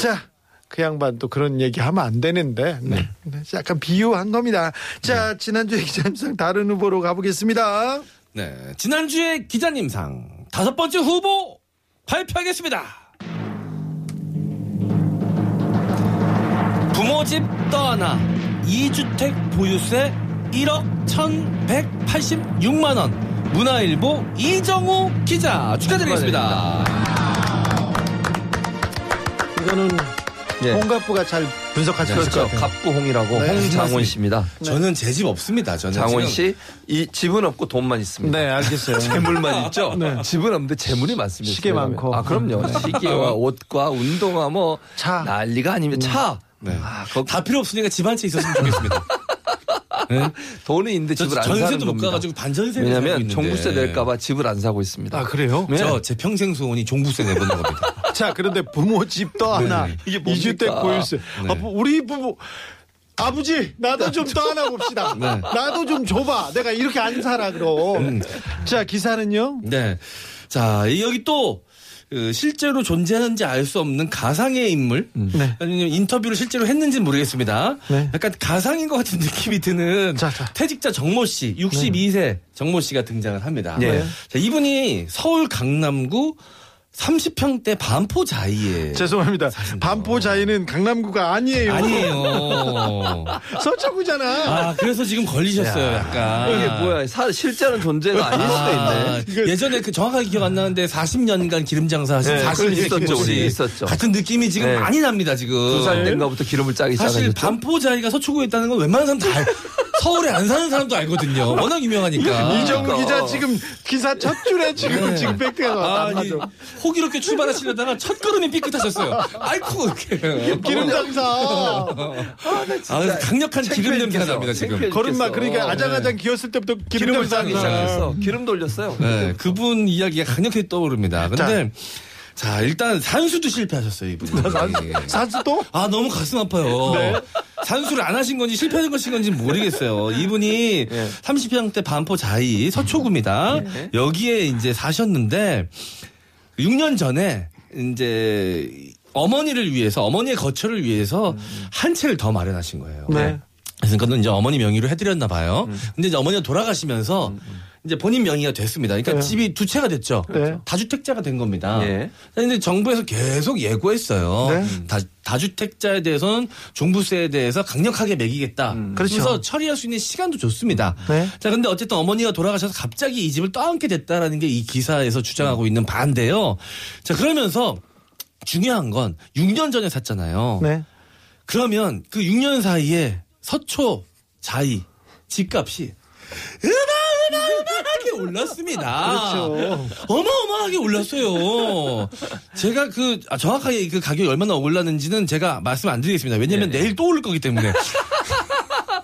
자. 그 양반 또 그런 얘기 하면 안 되는데. 네. 네, 약간 비유한 겁니다. 자, 지난주에 [laughs] 기자님상 다른 후보로 가보겠습니다. 네. 지난주에 기자님상 다섯 번째 후보 발표하겠습니다. 부모 집 떠하나 2주택 보유세 1억 1186만 원. 문화일보 이정우 기자 축하드리겠습니다. 이거는 네. 홍갑부가 잘 분석할 수 있을 것 그렇죠. 같아요. 갑부홍이라고 네. 홍장훈 씨입니다. 저는 제 집 없습니다. 저는 지금 씨, 이 집은 없고 돈만 있습니다. 네, 알겠어요. [laughs] 재물만 있죠. 집은 없는데 재물이 많습니다. 시계 많고. 아 그럼요. 시계와 옷과 운동화 뭐 차. 난리가 아니면 차. 네. 아, 거, 다 필요 없으니까 집 한 채 있었으면 좋겠습니다. [laughs] 네? 돈이 있는데 저 집을 안 사는 전세도 못. 가가지고 반전세를 사고 왜냐하면. 종부세 낼까봐 집을 안 사고 있습니다. 아, 그래요? 네. 저제 평생 소원이 종부세 내보는 겁니다. [laughs] 자, 그런데 부모 집도 하나, 네. 이게 뭡니까? 이주택 보유세. 네. 아, 부- 우리 부모, 아버지, 나도 좀 떠안아 봅시다. [laughs] 네. 나도 좀 줘봐. 내가 이렇게 안 살아, 그럼. 음. 자, 기사는요? 네. 자, 여기 또, 그 실제로 존재하는지 알 수 없는 가상의 인물. 네. 아니면 인터뷰를 실제로 했는지는 모르겠습니다. 네. 약간 가상인 것 같은 느낌이 드는 자, 자. 퇴직자 정모 씨, 62세 정모 씨가 등장을 합니다. 네. 자, 이분이 서울 강남구 30평대 반포 자이에 죄송합니다. 반포 자이는 강남구가 아니에요. 아니에요. [laughs] 서초구잖아. 아, 그래서 지금 걸리셨어요, 약간. 이게 뭐야? 사, 실제로는 존재가 아닐 수도 아, 있네. 예전에 그 정확하게 기억 안 나는데 40년간 기름 장사하신 네, 40년 있었죠, 우리 있었죠. 같은 느낌이 지금 네. 많이 납니다 지금. 두살 땐가부터 기름을 짜기 사실 시작하셨죠. 반포 자이가 서초구에 있다는 건 웬만한 사람 다 알, [laughs] 서울에 안 사는 사람도 알거든요. 워낙 유명하니까. 이정우 그러니까. 기자 지금 기사 첫 줄에 지금 네. 지금 팩트가 나왔다. 아니, 호기롭게 출발하시려다가 첫 걸음이 삐끗하셨어요. 아이쿠, 이렇게. 기름 장사. 아, 강력한 기름 냄새가 납니다, 지금. 창피해 걸음마. 그러니까 아장아장 기었을 때부터 기름. 짜기 시작했어. 기름 돌렸어요. 네, 그분 이야기가 강력하게 떠오릅니다. 근데, 자, 일단 산수도 실패하셨어요, 이분이. 산수도? 아 너무 가슴 아파요. 산수를 안 하신 건지 실패하신 것인 건지 모르겠어요. 이분이 예. 30평대 반포 자이 서초구입니다. 여기에 이제 사셨는데 6년 전에 이제 어머니를 위해서 어머니의 거처를 위해서 한 채를 더 마련하신 거예요. 네. 그래서 그건 이제 어머니 명의로 해드렸나 봐요. 근데 이제 어머니가 돌아가시면서 이제 본인 명의가 됐습니다. 그러니까 네. 집이 두 채가 됐죠. 네. 다주택자가 된 겁니다. 예. 근데 정부에서 계속 예고했어요. 네. 다, 다주택자에 대해서는 종부세에 대해서 강력하게 매기겠다. 그렇죠. 그래서 처리할 수 있는 시간도 줬습니다. 네. 자, 근데 어쨌든 어머니가 돌아가셔서 갑자기 이 집을 떠안게 됐다라는 게 이 기사에서 주장하고 있는 바인데요. 자, 그러면서 중요한 건 6년 전에 샀잖아요. 네. 그러면 그 6년 사이에 서초, 자이, 집값이 어마어마어마하게 올랐습니다. 그렇죠. 어마어마하게 올랐어요. 제가 그 아, 정확하게 그 가격이 얼마나 올랐는지는 제가 말씀 안 드리겠습니다. 왜냐면 네. 내일 또 오를 거기 때문에.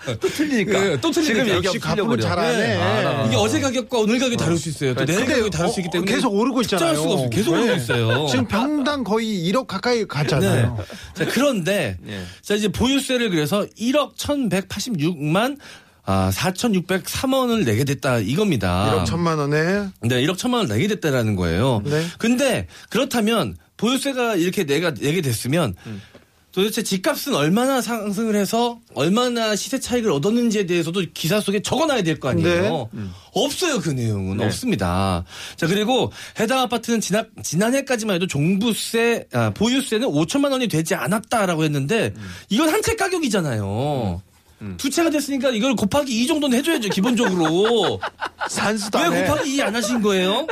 [laughs] 또 틀리니까. 네, 또 틀리니까. 지금 역시 틀려버려. 잘하네. 네. 알아. 이게 어제 가격과 오늘 가격이 다를 수 있어요. 또 내일 가격이 다를 수 있기 어, 때문에 계속 오르고 있잖아요. 수가 없어요. 계속 오르고 네. 있어요. 지금 평당 거의 1억 가까이 갔잖아요. 네. 자, 그런데 예. 자 이제 보유세를 그래서 1억 1,186만 아, 4,603원을 내게 됐다 이겁니다. 1억 천만 원에 네, 1억 1천만 원을 내게 됐다라는 거예요. 네. 근데 그렇다면 보유세가 이렇게 내가 내게 됐으면 도대체 집값은 얼마나 상승을 해서 얼마나 시세 차익을 얻었는지에 대해서도 기사 속에 적어놔야 될 거 아니에요. 없어요 그 내용은 네. 없습니다. 자 그리고 해당 아파트는 지난 지난해까지만 해도 종부세 아, 보유세는 5천만 원이 되지 않았다라고 했는데 이건 한 채 가격이잖아요. 두 채가 됐으니까 이걸 곱하기 2 정도는 해줘야죠 기본적으로. [laughs] 산수도 왜 해. 곱하기 2 안 하신 거예요?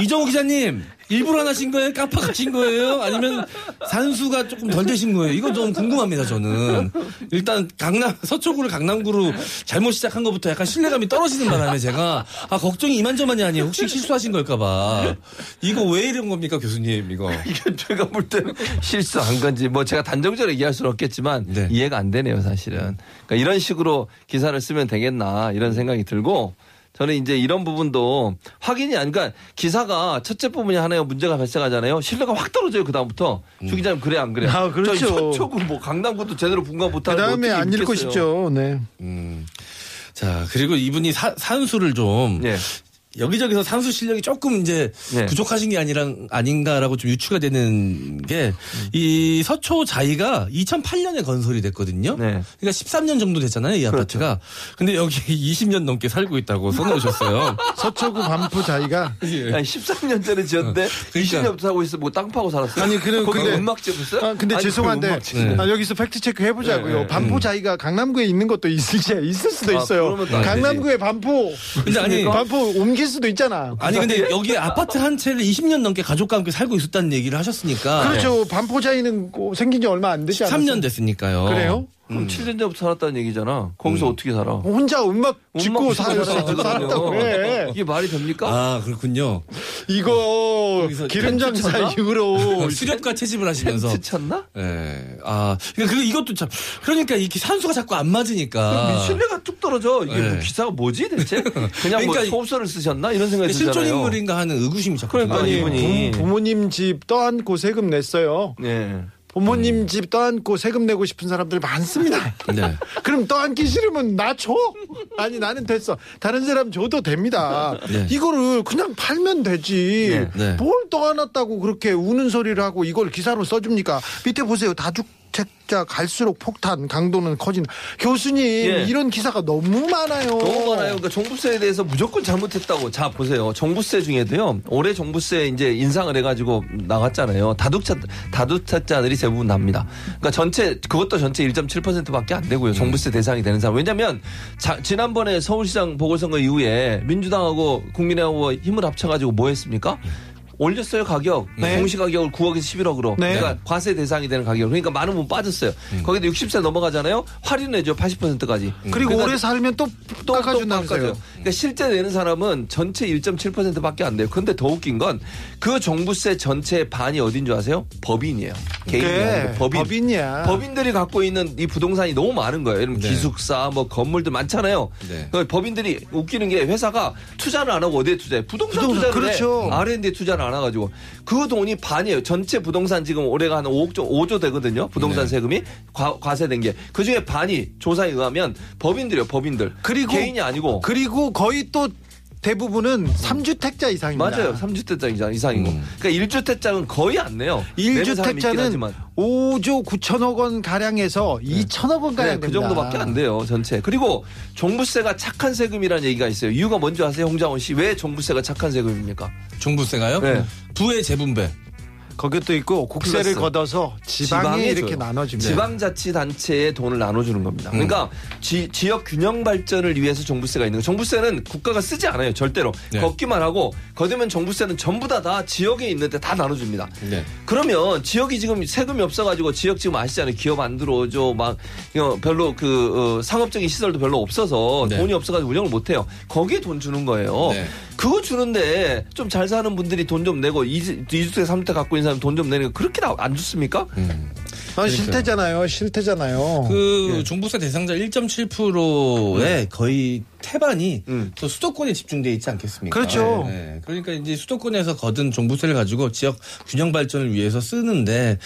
이정우 기자님, 일부러 안 하신 거예요? 깜빡하신 거예요? 아니면 산수가 조금 덜 되신 거예요? 이거 좀 궁금합니다, 저는. 일단 강남, 서초구를 강남구로 잘못 시작한 것부터 약간 신뢰감이 떨어지는 바람에 제가, 아, 걱정이 이만저만이 아니에요. 혹시 실수하신 걸까봐. 이거 왜 이런 겁니까, 교수님, 이거? 이게 제가 볼 때는 실수한 건지 뭐 제가 단정적으로 얘기할 수는 없겠지만 네. 이해가 안 되네요 사실은 그러니까 이런 식으로 기사를 쓰면 되겠나 이런 생각이 들고 저는 이제 이런 부분도 확인이 안, 그러니까 기사가 첫째 부분이 하나에 문제가 발생하잖아요. 신뢰가 확 떨어져요, 그다음부터. 주 기자님 그래, 안 그래? 아, 그렇죠. 서초구 뭐 강남구도 제대로 분간 그 못하고. 다음에 안 읽고 싶죠. 네. 음. 자, 그리고 이분이 사- 산수를 좀 예. 여기저기서 산수 실력이 조금 이제 네. 부족하신 게 아니라 아닌가라고 좀 유추가 되는 게 이 서초 자이가 2008년에 건설이 됐거든요. 네. 그러니까 13년 정도 됐잖아요, 이 아파트가. 근데 여기 [laughs] 20년 넘게 살고 있다고 써놓으셨어요. [laughs] 서초구 반포 자이가 예. 아니 13년 전에 지었는데 그러니까. 20년부터 하고 있어 뭐 땅 파고 살았어요. 아니, 거기 근데- 음악 지었어요? 아, 근데 아니, 죄송한데 그 음악 지었어요. 아, 여기서 팩트 체크 해보자고요. 네, 네. 반포 자이가 강남구에 있는 것도 있을 있을 수도 아, 있어요. 강남구에 반포 근데 아니, 반포 옮길 수도 있잖아. 아니 근데 여기 아파트 한 채를 20년 넘게 가족과 함께 살고 있었다는 얘기를 하셨으니까 그렇죠. 반포 자이는 그 생긴 지 얼마 안 되지 않았어요? 3년 됐으니까요. 그래요? 그럼 7년 전부터 살았다는 얘기잖아. 거기서 어떻게 살아? 혼자 음악 짓고 음악 살- 짓고 살았다고 그래. 이게 말이 됩니까? 아 그렇군요. 이거 거기서 기름 장사 쳤나? 이후로 수렵가 채집을 하시면서 텐트 쳤나? 예. 아, 그러니까 그 이것도 참 그러니까 이렇게 산수가 자꾸 안 맞으니까. 신뢰가 뚝 떨어져. 이게 네. 뭐 기사가 뭐지 대체? [laughs] 그냥 뭐 그러니까 소설을 쓰셨나 이런 생각이 들잖아요. 실존 인물인가 하는 의구심이 자꾸 그러니까. 이분이. 부, 모님 집 떠안고 세금 냈어요. 네. 부모님 음. 집 떠안고 세금 내고 싶은 사람들 많습니다. 네. 그럼 떠안기 싫으면 나 줘? 아니 나는 됐어. 다른 사람 줘도 됩니다. 네. 이거를 그냥 팔면 되지. 네. 네. 뭘 떠안았다고 그렇게 우는 소리를 하고 이걸 기사로 써줍니까? 밑에 보세요. 다 주택자 갈수록 폭탄 강도는 커진. 교수님 예. 이런 기사가 너무 많아요. 너무 많아요. 그러니까 종부세에 대해서 무조건 잘못했다고. 자 보세요. 종부세 중에도요. 올해 종부세 이제 인상을 해가지고 나갔잖아요. 다둑차 다둑차자들이 대부분 납니다. 그러니까 전체 그것도 전체 1.7%밖에 안 되고요. 종부세 대상이 되는 사람. 왜냐하면 자, 지난번에 서울시장 보궐선거 이후에 민주당하고 국민의하고 힘을 합쳐가지고 뭐 했습니까? 올렸어요 가격 네. 공시 가격을 9억에서 11억으로 네. 그러니까 과세 대상이 되는 가격 그러니까 많은 분 빠졌어요 음. 거기다 60세 넘어가잖아요 할인해줘 80%까지 그리고 그러니까 오래 살면 또또 깎아준다면서요. 그러니까 실제 내는 사람은 전체 1.7%밖에 안 돼요. 근데 더 웃긴 건 그 종부세 전체의 반이 어딘 줄 아세요? 법인이에요. 개인이 그래, 아니고 법인. 법인이야. 법인들이 갖고 있는 이 부동산이 너무 많은 거예요. 예를 들면 네. 기숙사, 뭐 건물들 많잖아요. 네. 그 법인들이 웃기는 게 회사가 투자를 안 하고 어디에 투자해? 부동산, 부동산, 투자를 그렇죠. 해. R&D에 투자를 안 해가지고 그 돈이 반이에요. 전체 부동산 지금 올해가 한 5억 조, 5조 되거든요. 부동산 네. 세금이 과, 과세된 게. 그 중에 반이 조사에 의하면 법인들이요, 법인들. 그리고 개인이 아니고. 그리고 거의 또 대부분은 삼주택자 이상입니다. 맞아요. 3주택자 이상, 이상이고. 음. 그러니까 1주택자는 거의 안 내요. 내는 사람이 있긴 1주택자는 하지만. 5조 9천억 원 가량에서 2천억 원 가량 네, 그 됩니다. 정도밖에 안 돼요, 전체. 그리고 종부세가 착한 세금이라는 얘기가 있어요. 이유가 뭔지 아세요, 홍장원 씨? 왜 종부세가 착한 세금입니까? 종부세가요? 네. 부의 재분배. 거기도 있고 국세를 플러스 걷어서 지방에, 지방에 이렇게. 나눠줍니다. 지방자치단체에 돈을 나눠주는 겁니다. 음. 그러니까 지, 역 균형 발전을 위해서 종부세가 있는 거예요. 종부세는 국가가 쓰지 않아요, 절대로. 네. 걷기만 하고, 거두면 종부세는 전부 다, 다 지역에 있는데 다 나눠줍니다. 네. 그러면 지역이 지금 세금이 없어가지고 지역 지금 아시잖아요. 기업 안 들어오죠. 막 어, 별로 그 어, 상업적인 시설도 별로 없어서 네. 돈이 없어가지고 운영을 못해요. 거기에 돈 주는 거예요. 네. 그거 주는데 좀 잘 사는 분들이 돈 좀 내고 이주- 이주택 삼주택 갖고 있는 사람 돈 좀 내는 거 그렇게 나- 안 좋습니까? 음. 아, 실태잖아요. 실태잖아요. 그 예. 종부세 대상자 1.7%의 거의 태반이 음. 또 수도권에 집중돼 있지 않겠습니까? 그렇죠. 네. 그러니까 이제 수도권에서 거둔 종부세를 가지고 지역 균형 발전을 위해서 쓰는데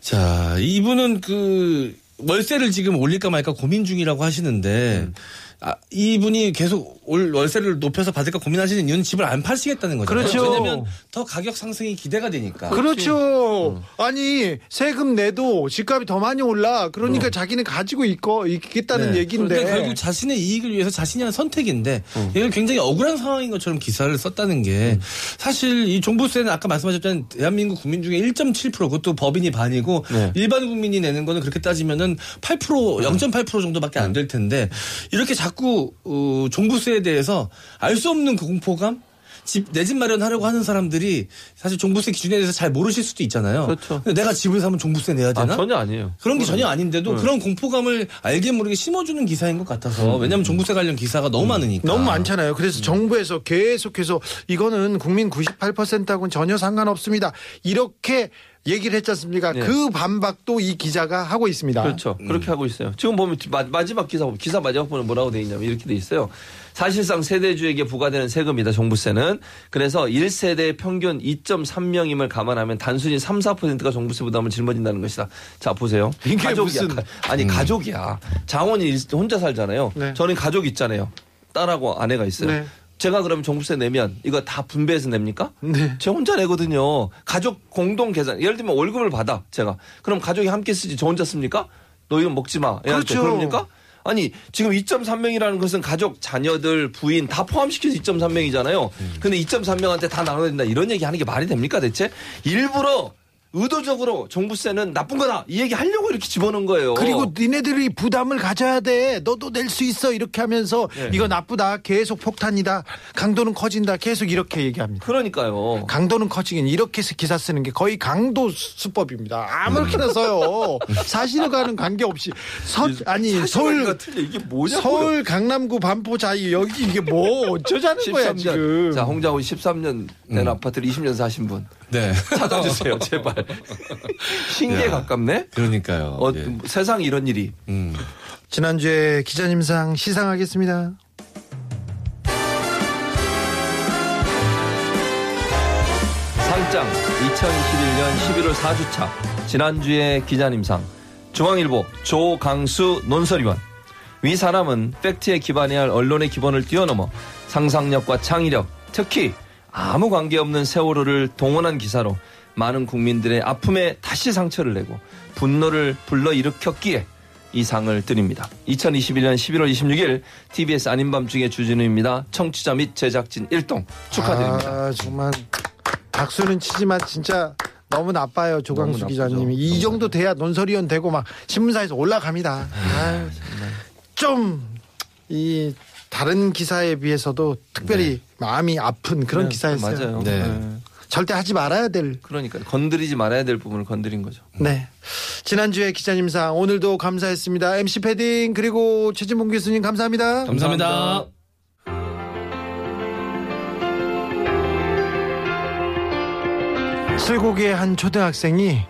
자 이분은 그 월세를 지금 올릴까 말까 고민 중이라고 하시는데 음. 아, 이분이 계속 올 월세를 높여서 받을까 고민하시는 이유는 집을 안 파시겠다는 거잖아요. 그렇죠. 왜냐하면 더 가격 상승이 기대가 되니까. 그렇죠. 아니 세금 내도 집값이 더 많이 올라. 그러니까 자기는 가지고 있고 있겠다는 네. 얘기인데. 그런데 결국 자신의 이익을 위해서 자신이 한 선택인데 이걸 굉장히 억울한 상황인 것처럼 기사를 썼다는 게 사실 이 종부세는 아까 말씀하셨던 대한민국 국민 중에 1.7% 그것도 법인이 반이고 네. 일반 국민이 내는 거는 그렇게 따지면은 8% 0.8% 정도밖에 안 될 텐데 이렇게 자꾸 어, 종부세 에 대해서 알 수 없는 그 공포감 집, 내 집 마련하려고 하는 사람들이 사실 종부세 기준에 대해서 잘 모르실 수도 있잖아요. 그렇죠. 내가 집을 사면 종부세 내야 아, 되나? 전혀 아니에요. 그런 게 전혀 아닌데도 그런 공포감을 알게 모르게 심어주는 기사인 것 같아서 왜냐하면 종부세 관련 기사가 너무 많으니까 너무 많잖아요. 그래서 정부에서 계속해서 이거는 국민 98%하고는 전혀 상관없습니다. 이렇게 얘기를 했지 않습니까? 네. 그 반박도 이 기자가 하고 있습니다. 그렇죠. 그렇게 하고 있어요. 지금 보면 마, 마지막 기사, 보면 기사 마지막 보면 뭐라고 돼 있냐면 이렇게 돼 있어요. 사실상 세대주에게 부과되는 세금이다, 종부세는. 그래서 1세대 평균 2.3명임을 감안하면 단순히 3, 4%가 종부세 부담을 짊어진다는 것이다. 자, 보세요. 이게 가족이야. 무슨- 가- 아니, 가족이야. 장원이 일- 혼자 살잖아요. 네. 저는 가족 있잖아요. 딸하고 아내가 있어요. 네. 제가 그러면 종부세 내면 이거 다 분배해서 냅니까? 네. 제 혼자 내거든요. 가족 공동 계산. 예를 들면 월급을 받아 제가. 그럼 가족이 함께 쓰지 저 혼자 씁니까? 너 이거 먹지 마. 그렇죠. 그럽니까? 아니 지금 2.3명이라는 것은 가족, 자녀들, 부인 다 포함시켜서 2.3명이잖아요. 근데 2.3명한테 다 나눠야 된다 이런 얘기 하는 게 말이 됩니까 대체? 일부러 의도적으로 종부세는 나쁜 거다 이 얘기 하려고 이렇게 집어넣은 거예요. 그리고 니네들이 부담을 가져야 돼. 너도 낼 수 있어. 이렇게 하면서 네. 이거 나쁘다. 계속 폭탄이다. 강도는 커진다. 계속 이렇게 얘기합니다. 그러니까요. 강도는 커지긴 이렇게 기사 쓰는 게 거의 강도 수법입니다. 아무렇게나 써요. 사실과는 관계없이 서, 아니 서울 이게 뭐냐고요. 서울 강남구 반포 자유 여기 이게 뭐 어쩌자는 거야 13년. 지금. 자, 홍장훈 13년 된 아파트를 20년 사신 분. 네. 찾아주세요, [laughs] 제발. 신기에 야. 가깝네? 그러니까요. 어, 예. 세상 이런 일이. 음. 지난주에 기자님상 시상하겠습니다. 상장 2021년 11월 4주차. 지난주에 기자님상. 중앙일보 조강수 논설위원. 위 사람은 팩트에 기반해야 할 언론의 기본을 뛰어넘어 상상력과 창의력, 특히 아무 관계없는 세월호를 동원한 기사로 많은 국민들의 아픔에 다시 상처를 내고 분노를 불러일으켰기에 이 상을 드립니다. 2021년 11월 26일 TBS 아닌 밤중에 주진우입니다. 청취자 및 제작진 1동 축하드립니다. 아, 정말 박수는 치지만 진짜 너무 나빠요 조광수 너무 기자님이. 이 정도 돼야 논설위원 되고 막 신문사에서 올라갑니다. 좀이 다른 기사에 비해서도 특별히 마음이 아픈 그런 네, 기사였어요. 맞아요. 네. 네. 절대 하지 말아야 될. 그러니까 건드리지 말아야 될 부분을 건드린 거죠. 네. 지난주에 기자님상 오늘도 감사했습니다. MC 패딩 그리고 최진봉 교수님 감사합니다. 감사합니다. 칠곡의 한 초등학생이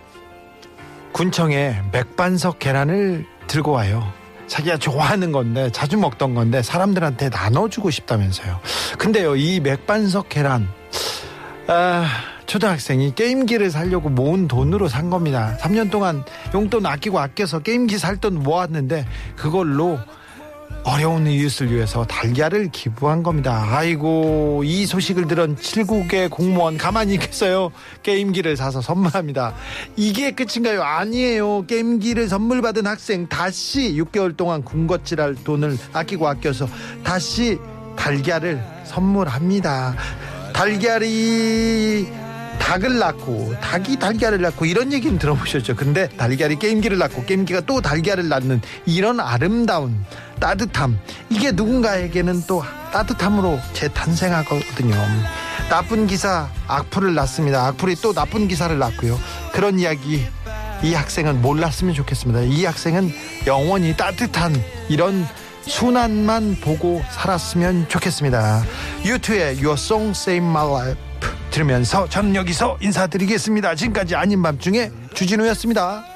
군청에 맥반석 계란을 들고 와요. 자기가 좋아하는 건데 자주 먹던 건데 사람들한테 나눠주고 싶다면서요. 근데요 이 맥반석 계란 아, 초등학생이 게임기를 사려고 모은 돈으로 산 겁니다. 3년 동안 용돈 아끼고 아껴서 게임기 살 돈 모았는데 그걸로 어려운 이웃을 위해서 달걀을 기부한 겁니다. 아이고 이 소식을 들은 7국의 공무원 가만히 있겠어요. 게임기를 사서 선물합니다. 이게 끝인가요? 아니에요. 게임기를 선물 받은 학생 다시 6개월 동안 군것질할 돈을 아끼고 아껴서 다시 달걀을 선물합니다. 달걀이 닭을 낳고 닭이 달걀을 낳고 이런 얘기는 들어보셨죠. 근데 달걀이 게임기를 낳고 게임기가 또 달걀을 낳는 이런 아름다운 따뜻함 이게 누군가에게는 또 따뜻함으로 재탄생하거든요. 나쁜 기사 악플을 낳습니다. 악플이 또 나쁜 기사를 낳고요. 그런 이야기 이 학생은 몰랐으면 좋겠습니다. 이 학생은 영원히 따뜻한 이런 순환만 보고 살았으면 좋겠습니다. 유투의 Your Song Save My Life 들으면서 저는 여기서 인사드리겠습니다. 지금까지 아닌 밤중에 주진우였습니다.